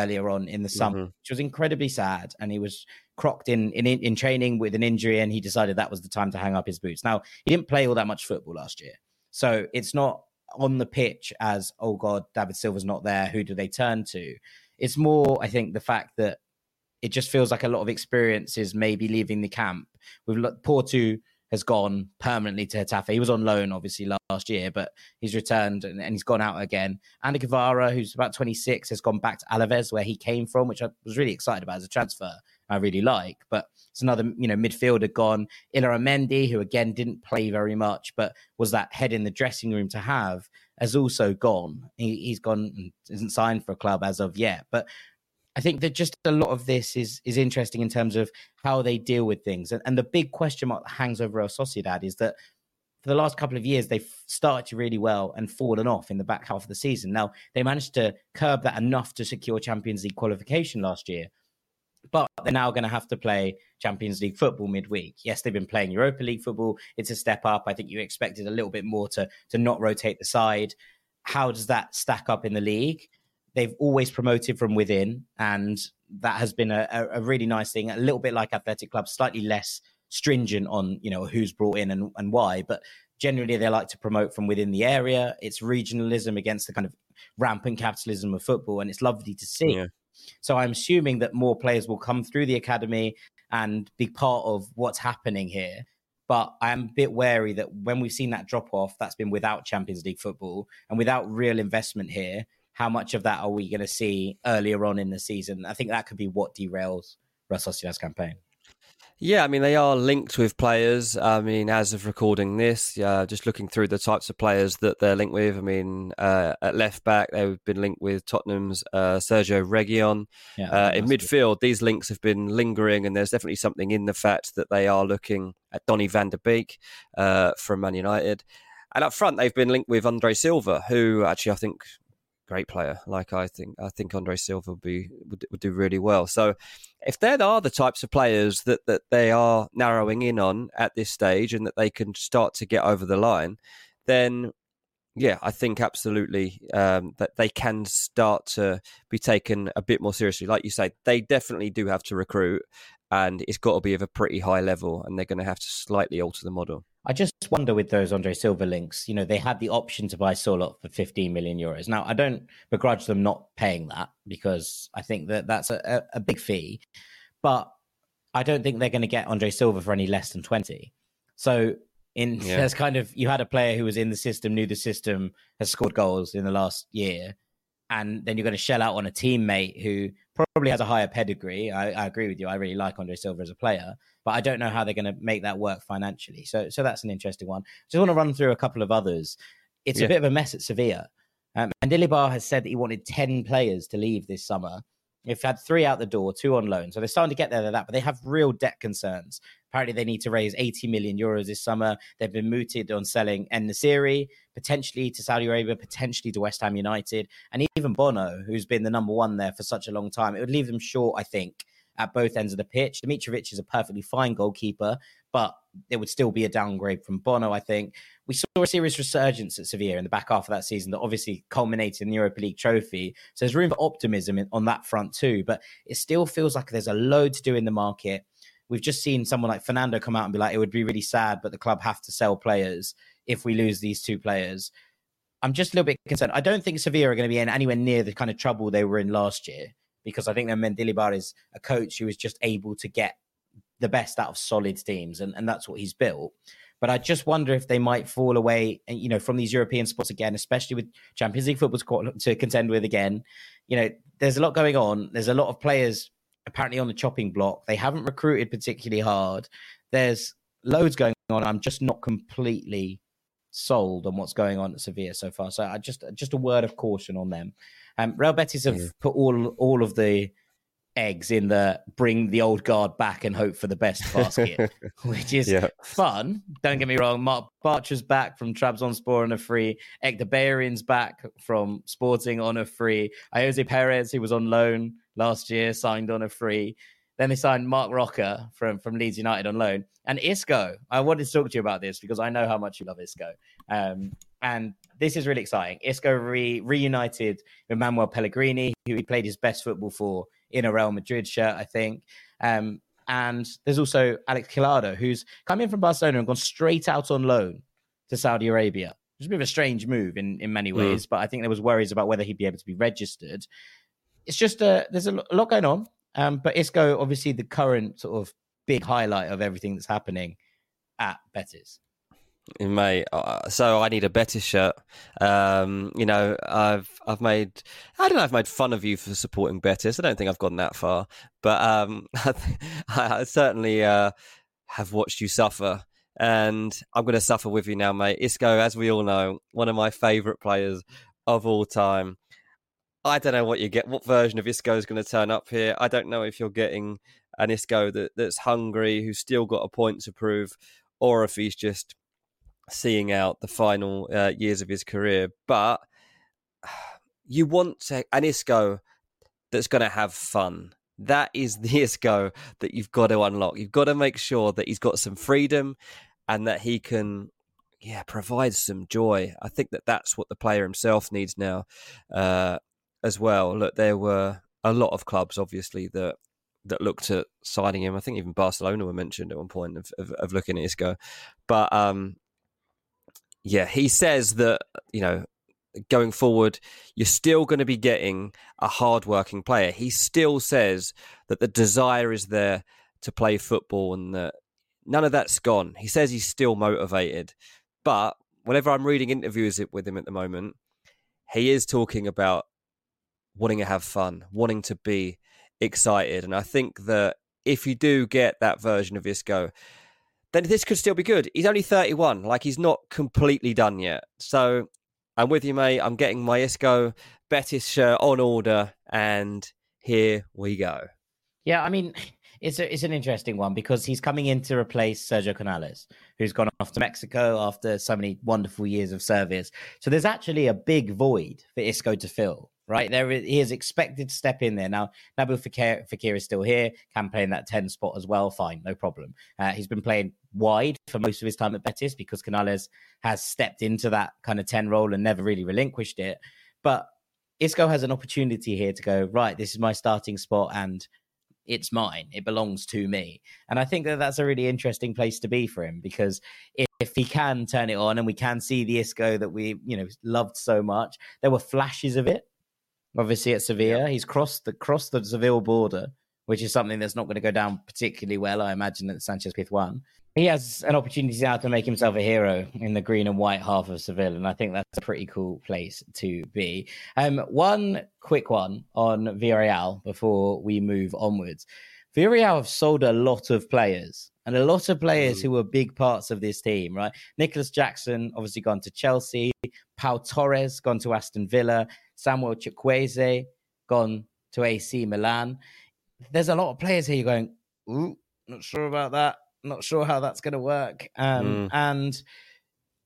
earlier on in the summer, mm-hmm. which was incredibly sad. And he was crocked in, in in training with an injury, and he decided that was the time to hang up his boots. Now he didn't play all that much football last year, so it's not on the pitch as oh god, David Silva's not there. Who do they turn to? It's more, I think, the fact that it just feels like a lot of experiences maybe leaving the camp. We've Portu has gone permanently to Getafe. He was on loan, obviously, last year, but he's returned and, and he's gone out again. Ander Guevara, who's about 26, has gone back to Alaves, where he came from, which I was really excited about as a transfer. I really like, but it's another, you know, midfielder gone. Illarramendi, who again didn't play very much, but was that head in the dressing room to have, has also gone. He, has gone, and isn't signed for a club as of yet, but I think that just a lot of this is is interesting in terms of how they deal with things. And, and the big question mark that hangs over Real Sociedad is that for the last couple of years, they've started really well and fallen off in the back half of the season. Now, they managed to curb that enough to secure Champions League qualification last year. But they're now going to have to play Champions League football midweek. Yes, they've been playing Europa League football. It's a step up. I think you expected a little bit more to to not rotate the side. How does that stack up in the league? They've always promoted from within, and that has been a, a, really nice thing. A little bit like athletic clubs, slightly less stringent on you know who's brought in and, and why, but generally they like to promote from within the area. It's regionalism against the kind of rampant capitalism of football, and it's lovely to see. Yeah. So I'm assuming that more players will come through the academy and be part of what's happening here. But I am a bit wary that when we've seen that drop off, that's been without Champions League football and without real investment here how much of that are we going to see earlier on in the season? I think that could be what derails Sociedad's campaign. Yeah, I mean, they are linked with players. I mean, as of recording this, uh, just looking through the types of players that they're linked with. I mean, uh, at left back, they've been linked with Tottenham's uh, Sergio Reguilon. Yeah, uh, in midfield, these links have been lingering, and there's definitely something in the fact that they are looking at Donny van der Beek uh, from Man United. And up front, they've been linked with Andre Silva, who actually I think great player. Like I think, I think Andre Silva would be would, would do really well. So, if there are the types of players that that they are narrowing in on at this stage, and that they can start to get over the line, then yeah, I think absolutely um, that they can start to be taken a bit more seriously. Like you say, they definitely do have to recruit, and it's got to be of a pretty high level, and they're going to have to slightly alter the model. I just wonder with those Andre Silva links, you know, they had the option to buy Sorloth for 15 million euros. Now, I don't begrudge them not paying that because I think that that's a, a big fee, but I don't think they're going to get Andre Silva for any less than 20. So, in yeah. there's kind of you had a player who was in the system, knew the system, has scored goals in the last year, and then you're going to shell out on a teammate who probably has a higher pedigree. I, I, agree with you. I really like Andre Silva as a player, but I don't know how they're going to make that work financially. So, so that's an interesting one. Just want to run through a couple of others. It's yeah. a bit of a mess at Sevilla. Um, and Mendilibar has said that he wanted 10 players to leave this summer. They've had three out the door, two on loan. So they're starting to get there, to that, but they have real debt concerns. Apparently, they need to raise 80 million euros this summer. They've been mooted on selling En-Nesyri, potentially to Saudi Arabia, potentially to West Ham United, and even Bono, who's been the number one there for such a long time. It would leave them short, I think, at both ends of the pitch. Dimitrovic is a perfectly fine goalkeeper, but it would still be a downgrade from Bono, I think. We saw a serious resurgence at Sevilla in the back half of that season that obviously culminated in the Europa League trophy. So there's room for optimism in, on that front too, but it still feels like there's a load to do in the market. We've just seen someone like Fernando come out and be like, it would be really sad, but the club have to sell players if we lose these two players. I'm just a little bit concerned. I don't think Sevilla are going to be in anywhere near the kind of trouble they were in last year because I think that Mendilibar is a coach who is just able to get the best out of solid teams, and, and that's what he's built. But I just wonder if they might fall away, and you know, from these European spots again, especially with Champions League football to contend with again. You know, there's a lot going on. There's a lot of players apparently on the chopping block. They haven't recruited particularly hard. There's loads going on. I'm just not completely sold on what's going on at Sevilla so far. So I just just a word of caution on them. Um, Real Betis have yeah. put all all of the eggs in the bring the old guard back and hope for the best basket, which is yeah. fun. Don't get me wrong. Marc Bartra's back from Trabzonspor on a free. Hector back from Sporting on a free. Ayoze Perez, who was on loan last year, signed on a free. Then they signed Marc Roca from, from Leeds United on loan. And Isco, I wanted to talk to you about this because I know how much you love Isco. Um, and this is really exciting. Isco re- reunited with Manuel Pellegrini, who he played his best football for in a Real Madrid shirt, I think. Um, and there's also Alex Collado, who's come in from Barcelona and gone straight out on loan to Saudi Arabia. It's a bit of a strange move in, in many hmm. ways, mm. but I think there was worries about whether he'd be able to be registered. It's just a, there's a lot going on. Um, but Isco, obviously, the current sort of big highlight of everything that's happening at Betis. Mate, uh, so I need a better shirt. Um, you know, I've I've made I don't know I've made fun of you for supporting Betis. I don't think I've gone that far, but um, I, I certainly uh, have watched you suffer, and I'm going to suffer with you now, mate. Isco, as we all know, one of my favourite players of all time. I don't know what you get, what version of Isco is going to turn up here. I don't know if you're getting an Isco that, that's hungry, who's still got a point to prove, or if he's just seeing out the final uh, years of his career. But you want to, an Isco that's going to have fun. That is the Isco that you've got to unlock. You've got to make sure that he's got some freedom and that he can yeah, provide some joy. I think that that's what the player himself needs now, uh, as well. Look, there were a lot of clubs, obviously, that that looked at signing him. I think even Barcelona were mentioned at one point of, of, of looking at Isco. But um, yeah, he says that, you know, going forward, you're still going to be getting a hard-working player. He still says that the desire is there to play football and that none of that's gone. He says he's still motivated. But whenever I'm reading interviews with him at the moment, he is talking about wanting to have fun, wanting to be excited. And I think that if you do get that version of Isco, then this could still be good. He's only 31, like he's not completely done yet. So I'm with you, mate. I'm getting my Isco Betis shirt on order, and here we go. Yeah, I mean, it's a, it's an interesting one because he's coming in to replace Sergio Canales, who's gone off to Mexico after so many wonderful years of service. So there's actually a big void for Isco to fill right? There he is expected to step in there. Now, Nabil Fekir, Fekir is still here, can play in that 10 spot as well. Fine, no problem. Uh, he's been playing wide for most of his time at Betis because Canales has stepped into that kind of 10 role and never really relinquished it. But Isco has an opportunity here to go, right, this is my starting spot and it's mine. It belongs to me. And I think that that's a really interesting place to be for him because if, if he can turn it on and we can see the Isco that we, you know, loved so much, there were flashes of it obviously at Sevilla. He's crossed the crossed the Seville border, which is something that's not going to go down particularly well. I imagine that Sanchez Pizjuan. He has an opportunity now to make himself a hero in the green and white half of Seville, and I think that's a pretty cool place to be. Um, one quick one on Villarreal before we move onwards. Villarreal have sold a lot of players and a lot of players mm. who were big parts of this team, right? Nicolas Jackson obviously gone to Chelsea, Pau Torres gone to Aston Villa, Samuel Chukwueze gone to AC Milan. There's a lot of players here. Going, ooh, not sure about that. Not sure how that's going to work. Um, mm. And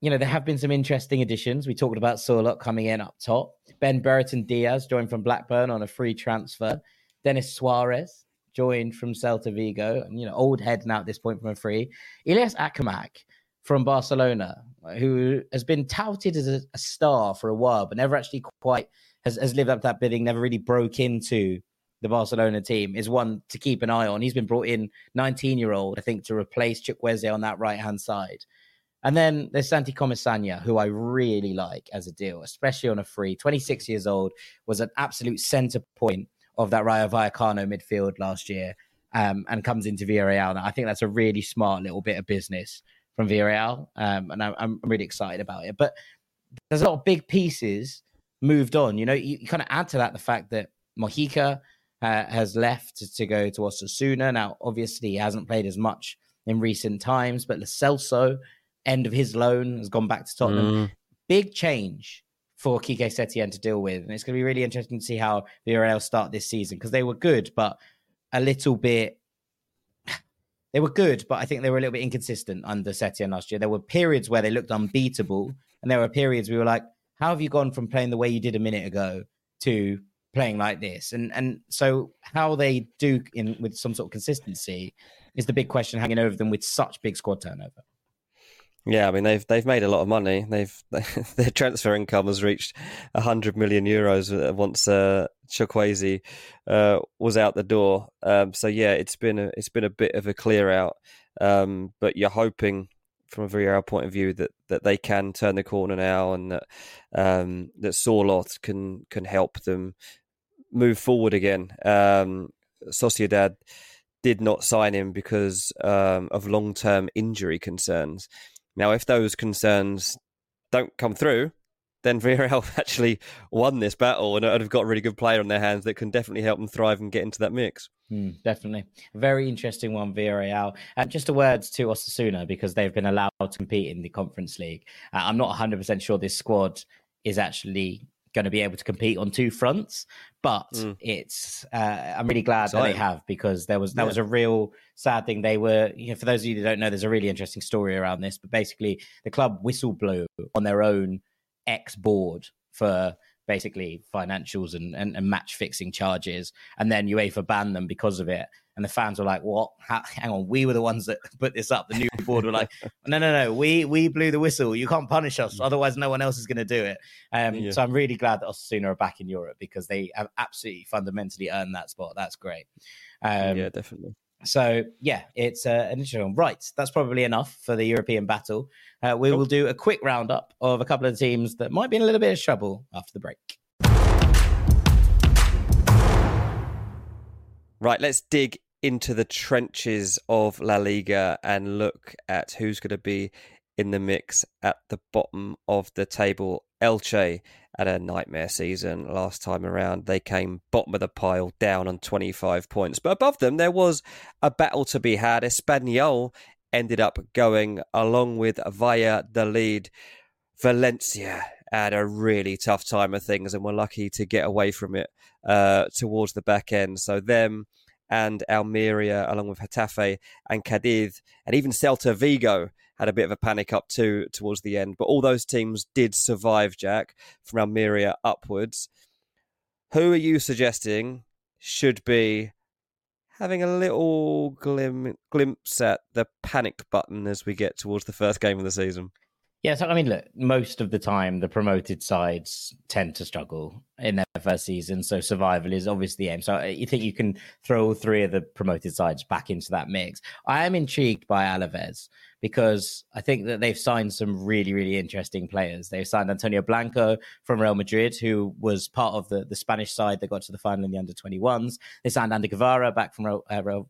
you know there have been some interesting additions. We talked about Sorloth coming in up top. Ben Brereton Diaz joined from Blackburn on a free transfer. Denis Suarez joined from Celta Vigo, and you know old head now at this point from a free. Ilias Akhomach from Barcelona, who has been touted as a, a, star for a while, but never actually quite has, has lived up to that bidding, never really broke into the Barcelona team, is one to keep an eye on. He's been brought in 19 year old, I think, to replace Chukwueze on that right hand side. And then there's Santi Comesaña, who I really like as a deal, especially on a free. 26 years old, was an absolute centre point of that Rayo Vallecano midfield last year um, and comes into Villarreal. Now, I think that's a really smart little bit of business from Villarreal, um, and I, am really excited about it. But there's a lot of big pieces moved on. You know, you, you kind of add to that the fact that Mojica uh, has left to, go to Osasuna. Now, obviously, he hasn't played as much in recent times, but Lo Celso, end of his loan, has gone back to Tottenham. Mm. Big change for Quique Setien to deal with, and it's going to be really interesting to see how Villarreal start this season because they were good, but a little bit they were good, but I think they were a little bit inconsistent under Setien last year. There were periods where they looked unbeatable, and there were periods we were like, "How have you gone from playing the way you did a minute ago to playing like this?" And and so how they do in with some sort of consistency is the big question hanging over them with such big squad turnover. Yeah, I mean they've they've made a lot of money. They've their transfer income has reached hundred million euros uh, once uh, uh, was out the door. Um, so yeah, it's been a, it's been a bit of a clear out. Um, but you're hoping from a Villarreal point of view that, that they can turn the corner now and that um, that Sorloth can can help them move forward again. Um, Sociedad did not sign him because um, of long term injury concerns. Now, if those concerns don't come through, then Villarreal actually won this battle and have got a really good player on their hands that can definitely help them thrive and get into that mix. Mm, definitely. Very interesting one, Villarreal. And just a word to Osasuna because they've been allowed to compete in the Conference League. Uh, I'm not 100% sure this squad is actually going to be able to compete on two fronts, but mm. it's uh, I'm really glad that they have because there was that yeah. was a real sad thing. They were, you know, for those of you that don't know, there's a really interesting story around this. But basically, the club whistle blew on their own ex board for basically financials and, and, and, match fixing charges. And then UEFA banned them because of it. And the fans were like, what? How, hang on, we were the ones that put this up. The new board were like, no, no, no, we, we blew the whistle. You can't punish us. Otherwise, no one else is going to do it. Um, yeah. So I'm really glad that Osasuna are back in Europe because they have absolutely fundamentally earned that spot. That's great. Um, yeah, definitely. So yeah, it's uh, an interesting one. Right, that's probably enough for the European battle. Uh, we cool. will do a quick roundup of a couple of teams that might be in a little bit of trouble after the break. Right, let's dig into the trenches of La Liga and look at who's going to be in the mix at the bottom of the table. Elche had a nightmare season last time around. They came bottom of the pile, down on 25 points. But above them, there was a battle to be had. Espanyol ended up going along with Valladolid. Valencia had a really tough time of things and were lucky to get away from it uh, towards the back end. So them and Almeria, along with Getafe and Cadiz, and even Celta Vigo had a bit of a panic up too towards the end. But all those teams did survive, Jack, from Almeria upwards. Who are you suggesting should be having a little glim- glimpse at the panic button as we get towards the first game of the season? Yeah, so I mean, look, most of the time the promoted sides tend to struggle in their first season, so survival is obviously the aim. So uh, you think you can throw all three of the promoted sides back into that mix? I am intrigued by Alaves because I think that they've signed some really, really interesting players. They've signed Antonio Blanco from Real Madrid, who was part of the, the Spanish side that got to the final in the under 21s. They signed Ander Guevara back from Real, uh, Real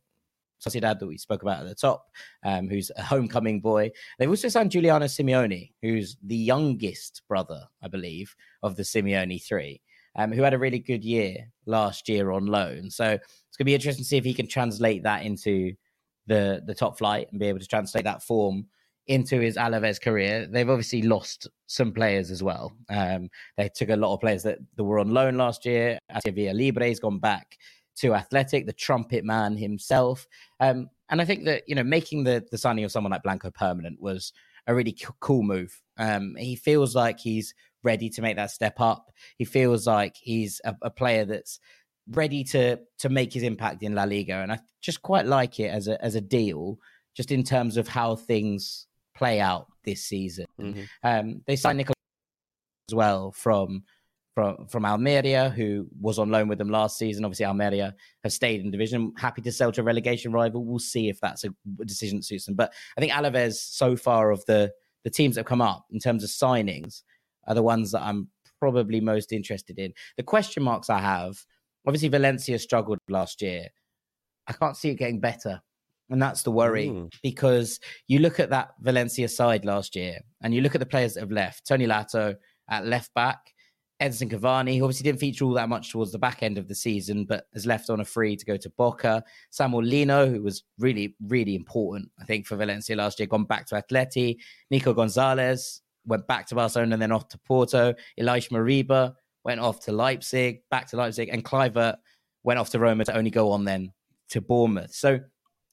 Sociedad that we spoke about at the top, um, who's a homecoming boy. They've also signed Giuliano Simeone, who's the youngest brother, I believe, of the Simeone three, um, who had a really good year last year on loan. So it's going to be interesting to see if he can translate that into the the top flight and be able to translate that form into his Alaves career. They've obviously lost some players as well. Um, they took a lot of players that, that were on loan last year. Villalibre's gone back to Athletic, the trumpet man himself. Um, and I think that, you know, making the, the signing of someone like Blanco permanent was a really cool move. Um, he feels like he's ready to make that step up. He feels like he's a, a, player that's ready to to make his impact in La Liga, and I just quite like it as a as a deal, just in terms of how things play out this season. Mm-hmm. Um, they signed Nicolas as well from from from Almeria, who was on loan with them last season. Obviously, Almeria have stayed in division. Happy to sell to a relegation rival. We'll see if that's a decision that suits them. But I think Alaves, so far of the the teams that have come up in terms of signings, are the ones that I'm probably most interested in. The question marks I have, obviously, Valencia struggled last year. I can't see it getting better. And that's the worry mm. because you look at that Valencia side last year and you look at the players that have left. Toni Lato at left back, Edinson Cavani, who obviously didn't feature all that much towards the back end of the season, but has left on a free to go to Boca. Samuel Lino, who was really, really important, I think, for Valencia last year, gone back to Atleti. Nico Gonzalez went back to Barcelona and then off to Porto. Ilaix Moriba went off to Leipzig, back to Leipzig, and Kluivert went off to Roma to only go on then to Bournemouth. So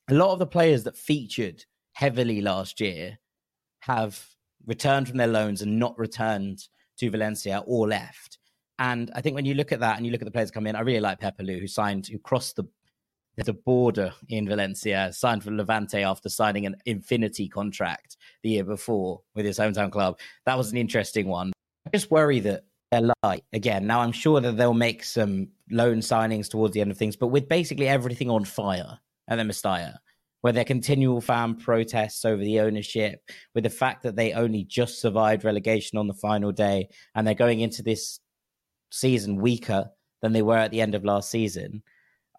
a lot of the players that featured heavily last year have returned from their loans and not returned – to Valencia or left. And I think when you look at that and you look at the players come in, I really like Pepelu, who signed, who crossed the the border in Valencia, signed for Levante after signing an infinity contract the year before with his hometown club. That was an interesting one. I just worry that they're light again. Now I'm sure that they'll make some loan signings towards the end of things, but with basically everything on fire at the Mestalla, where there are continual fan protests over the ownership, with the fact that they only just survived relegation on the final day and they're going into this season weaker than they were at the end of last season.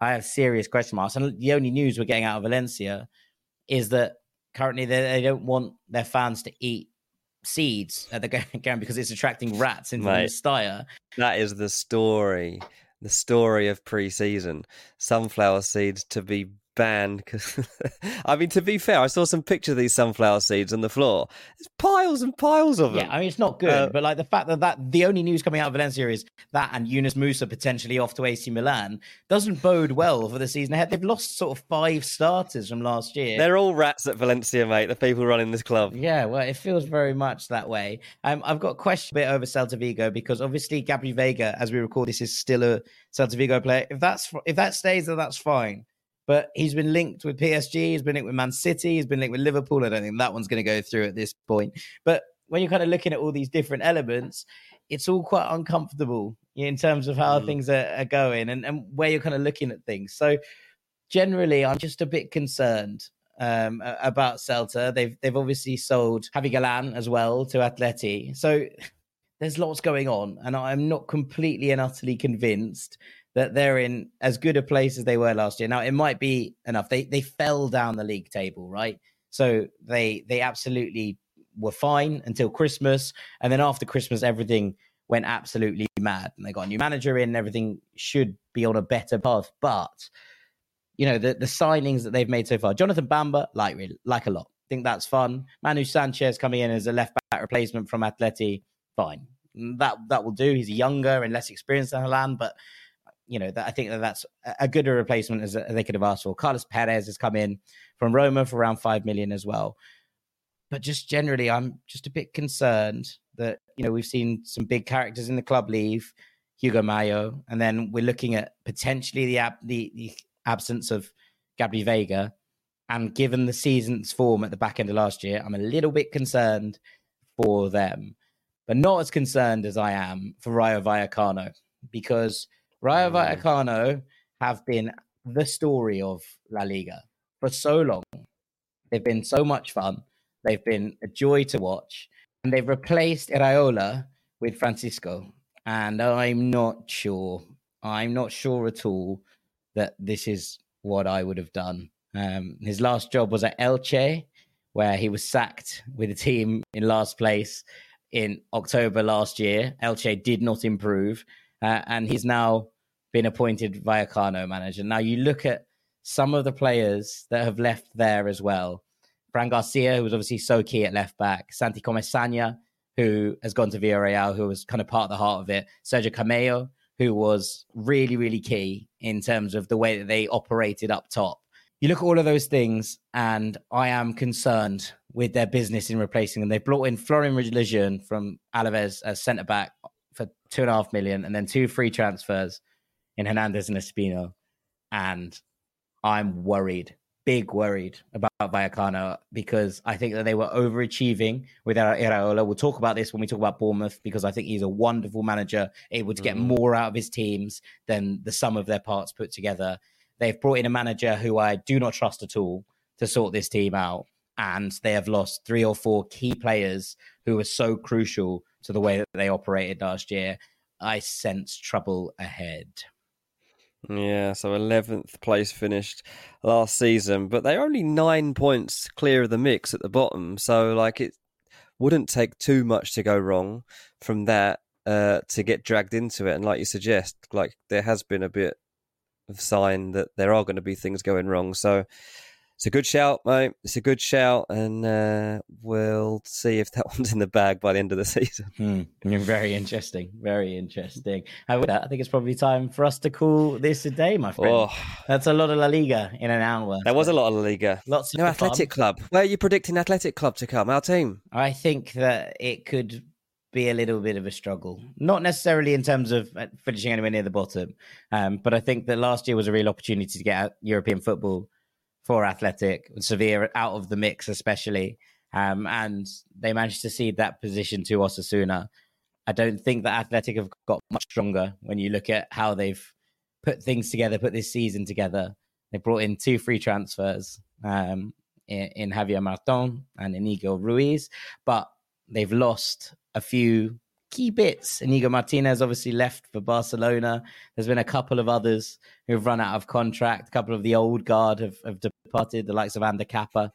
I have serious question marks. And the only news we're getting out of Valencia is that currently they, they don't want their fans to eat seeds at the ground because it's attracting rats into Mate. the Mestalla. That is the story. The story of pre-season. Sunflower seeds to be banned because I mean to be fair, I saw some pictures of these sunflower seeds on the floor. There's piles and piles of them. Yeah, I mean it's not good, Uh, but like the fact that that the only news coming out of Valencia is that and Yunus Musah potentially off to AC Milan doesn't bode well for the season ahead. They've lost sort of five starters from last year. They're all rats at Valencia, mate. The people running this club. Yeah, well, it feels very much that way. Um, I've got a question a bit over Celta Vigo because obviously Gabri Veiga, as we record this, is still a Celta Vigo player. If that's if that stays, then that's fine. But he's been linked with PSG. He's been linked with Man City. He's been linked with Liverpool. I don't think that one's going to go through at this point. But when you're kind of looking at all these different elements, it's all quite uncomfortable in terms of how Mm. things are, are going and, and where you're kind of looking at things. So generally, I'm just a bit concerned um, about Celta. They've they've obviously sold Javi Galan as well to Atleti. So there's lots going on, and I'm not completely and utterly convinced that they're in as good a place as they were last year. Now it might be enough. They they fell down the league table, right? So they they absolutely were fine until Christmas, and then after Christmas, everything went absolutely mad, and they got a new manager in. Everything should be on a better path, but you know the the signings that they've made so far. Jonathan Bamba, like really, like a lot. Think that's fun. Manu Sanchez coming in as a left back replacement from Atleti, fine. That that will do. He's younger and less experienced than Halan, but you know that I think that that's a- good replacement as uh, they could have asked for. Carlos Perez has come in from Roma for around five million as well. But just generally, I'm just a bit concerned that you know we've seen some big characters in the club leave, Hugo Mayo, and then we're looking at potentially the ab- the, the absence of Gabri Veiga. And given the season's form at the back end of last year, I'm a little bit concerned for them, but not as concerned as I am for Rayo Vallecano because Rayo Mm. Vallecano have been the story of La Liga for so long. They've been so much fun. They've been a joy to watch. And they've replaced Iraola with Francisco. And I'm not sure. I'm not sure at all that this is what I would have done. Um, his last job was at Elche, where he was sacked with a team in last place in October last year. Elche did not improve. Uh, and he's now been appointed Vallecano manager. Now you look at some of the players that have left there as well. Fran Garcia, who was obviously so key at left back, Santi Comesaña, who has gone to Villarreal, who was kind of part of the heart of it, Sergio Camello, who was really, really key in terms of the way that they operated up top. You look at all of those things, and I am concerned with their business in replacing them. They brought in Florian Lejeune from Alaves as centre back for two and a half million, and then two free transfers in Hernandez and Espino. And I'm worried, big worried about Vallecano because I think that they were overachieving with Ira- Iraola. We'll talk about this when we talk about Bournemouth because I think he's a wonderful manager, able to get Mhm. more out of his teams than the sum of their parts put together. They've brought in a manager who I do not trust at all to sort this team out. And they have lost three or four key players who were so crucial to the way that they operated last year. I sense trouble ahead. Yeah, so 11th place finished last season, but they're only nine points clear of the mix at the bottom. So, like, it wouldn't take too much to go wrong from that uh, to get dragged into it. And, like you suggest, like, there has been a bit of sign that there are going to be things going wrong. So, it's a good shout, mate. It's a good shout, and uh, we'll see if that one's in the bag by the end of the season. Hmm. Very interesting. Very interesting. And with that, I think it's probably time for us to call this a day, my friend. Oh, That's a lot of La Liga in an hour. there was a lot of La Liga. Lots of No. Athletic Club. Where are you predicting Athletic Club to come? Our team. I think that it could be a little bit of a struggle. Not necessarily in terms of uh, finishing anywhere near the bottom, um, but I think that last year was a real opportunity to get out European football for Athletic, Severe out of the mix, especially. Um, and they managed to cede that position to Osasuna. I don't think that Athletic have got much stronger when you look at how they've put things together, put this season together. They brought in two free transfers um, in, in Javier Marton and Inigo Ruiz, but they've lost a few key bits. Inigo Martinez obviously left for Barcelona. There's been a couple of others who've run out of contract. A couple of the old guard have, have departed, the likes of Ander Capa.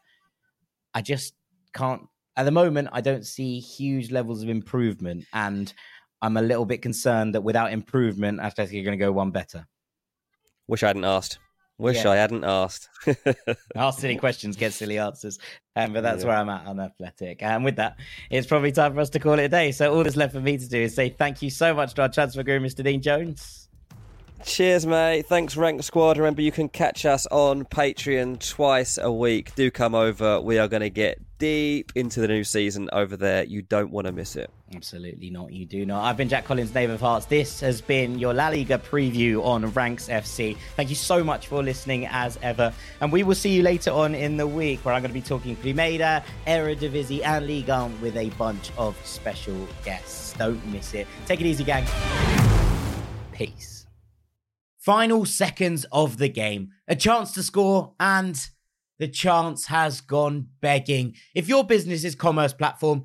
I just can't, at the moment, I don't see huge levels of improvement. And I'm a little bit concerned that without improvement, Atletico are going to go one better. Wish I hadn't asked. Wish yeah. I hadn't asked. Ask silly questions, get silly answers. Um, but that's yeah. where I'm at on Athletic. And with that, it's probably time for us to call it a day. So all that's left for me to do is say thank you so much to our transfer guru, Mr. Dean Jones. Cheers, mate. Thanks, Rank Squad. Remember, you can catch us on Patreon twice a week. Do come over. We are going to get deep into the new season over there. You don't want to miss it. Absolutely not. You do not. I've been Jack Collins, Knave of Hearts. This has been your La Liga preview on Ranks FC. Thank you so much for listening as ever. And we will see you later on in the week where I'm going to be talking Primeira, Eredivisie, and Ligue 1 with a bunch of special guests. Don't miss it. Take it easy, gang. Peace. Final seconds of the game. A chance to score and the chance has gone begging. If your business's commerce platform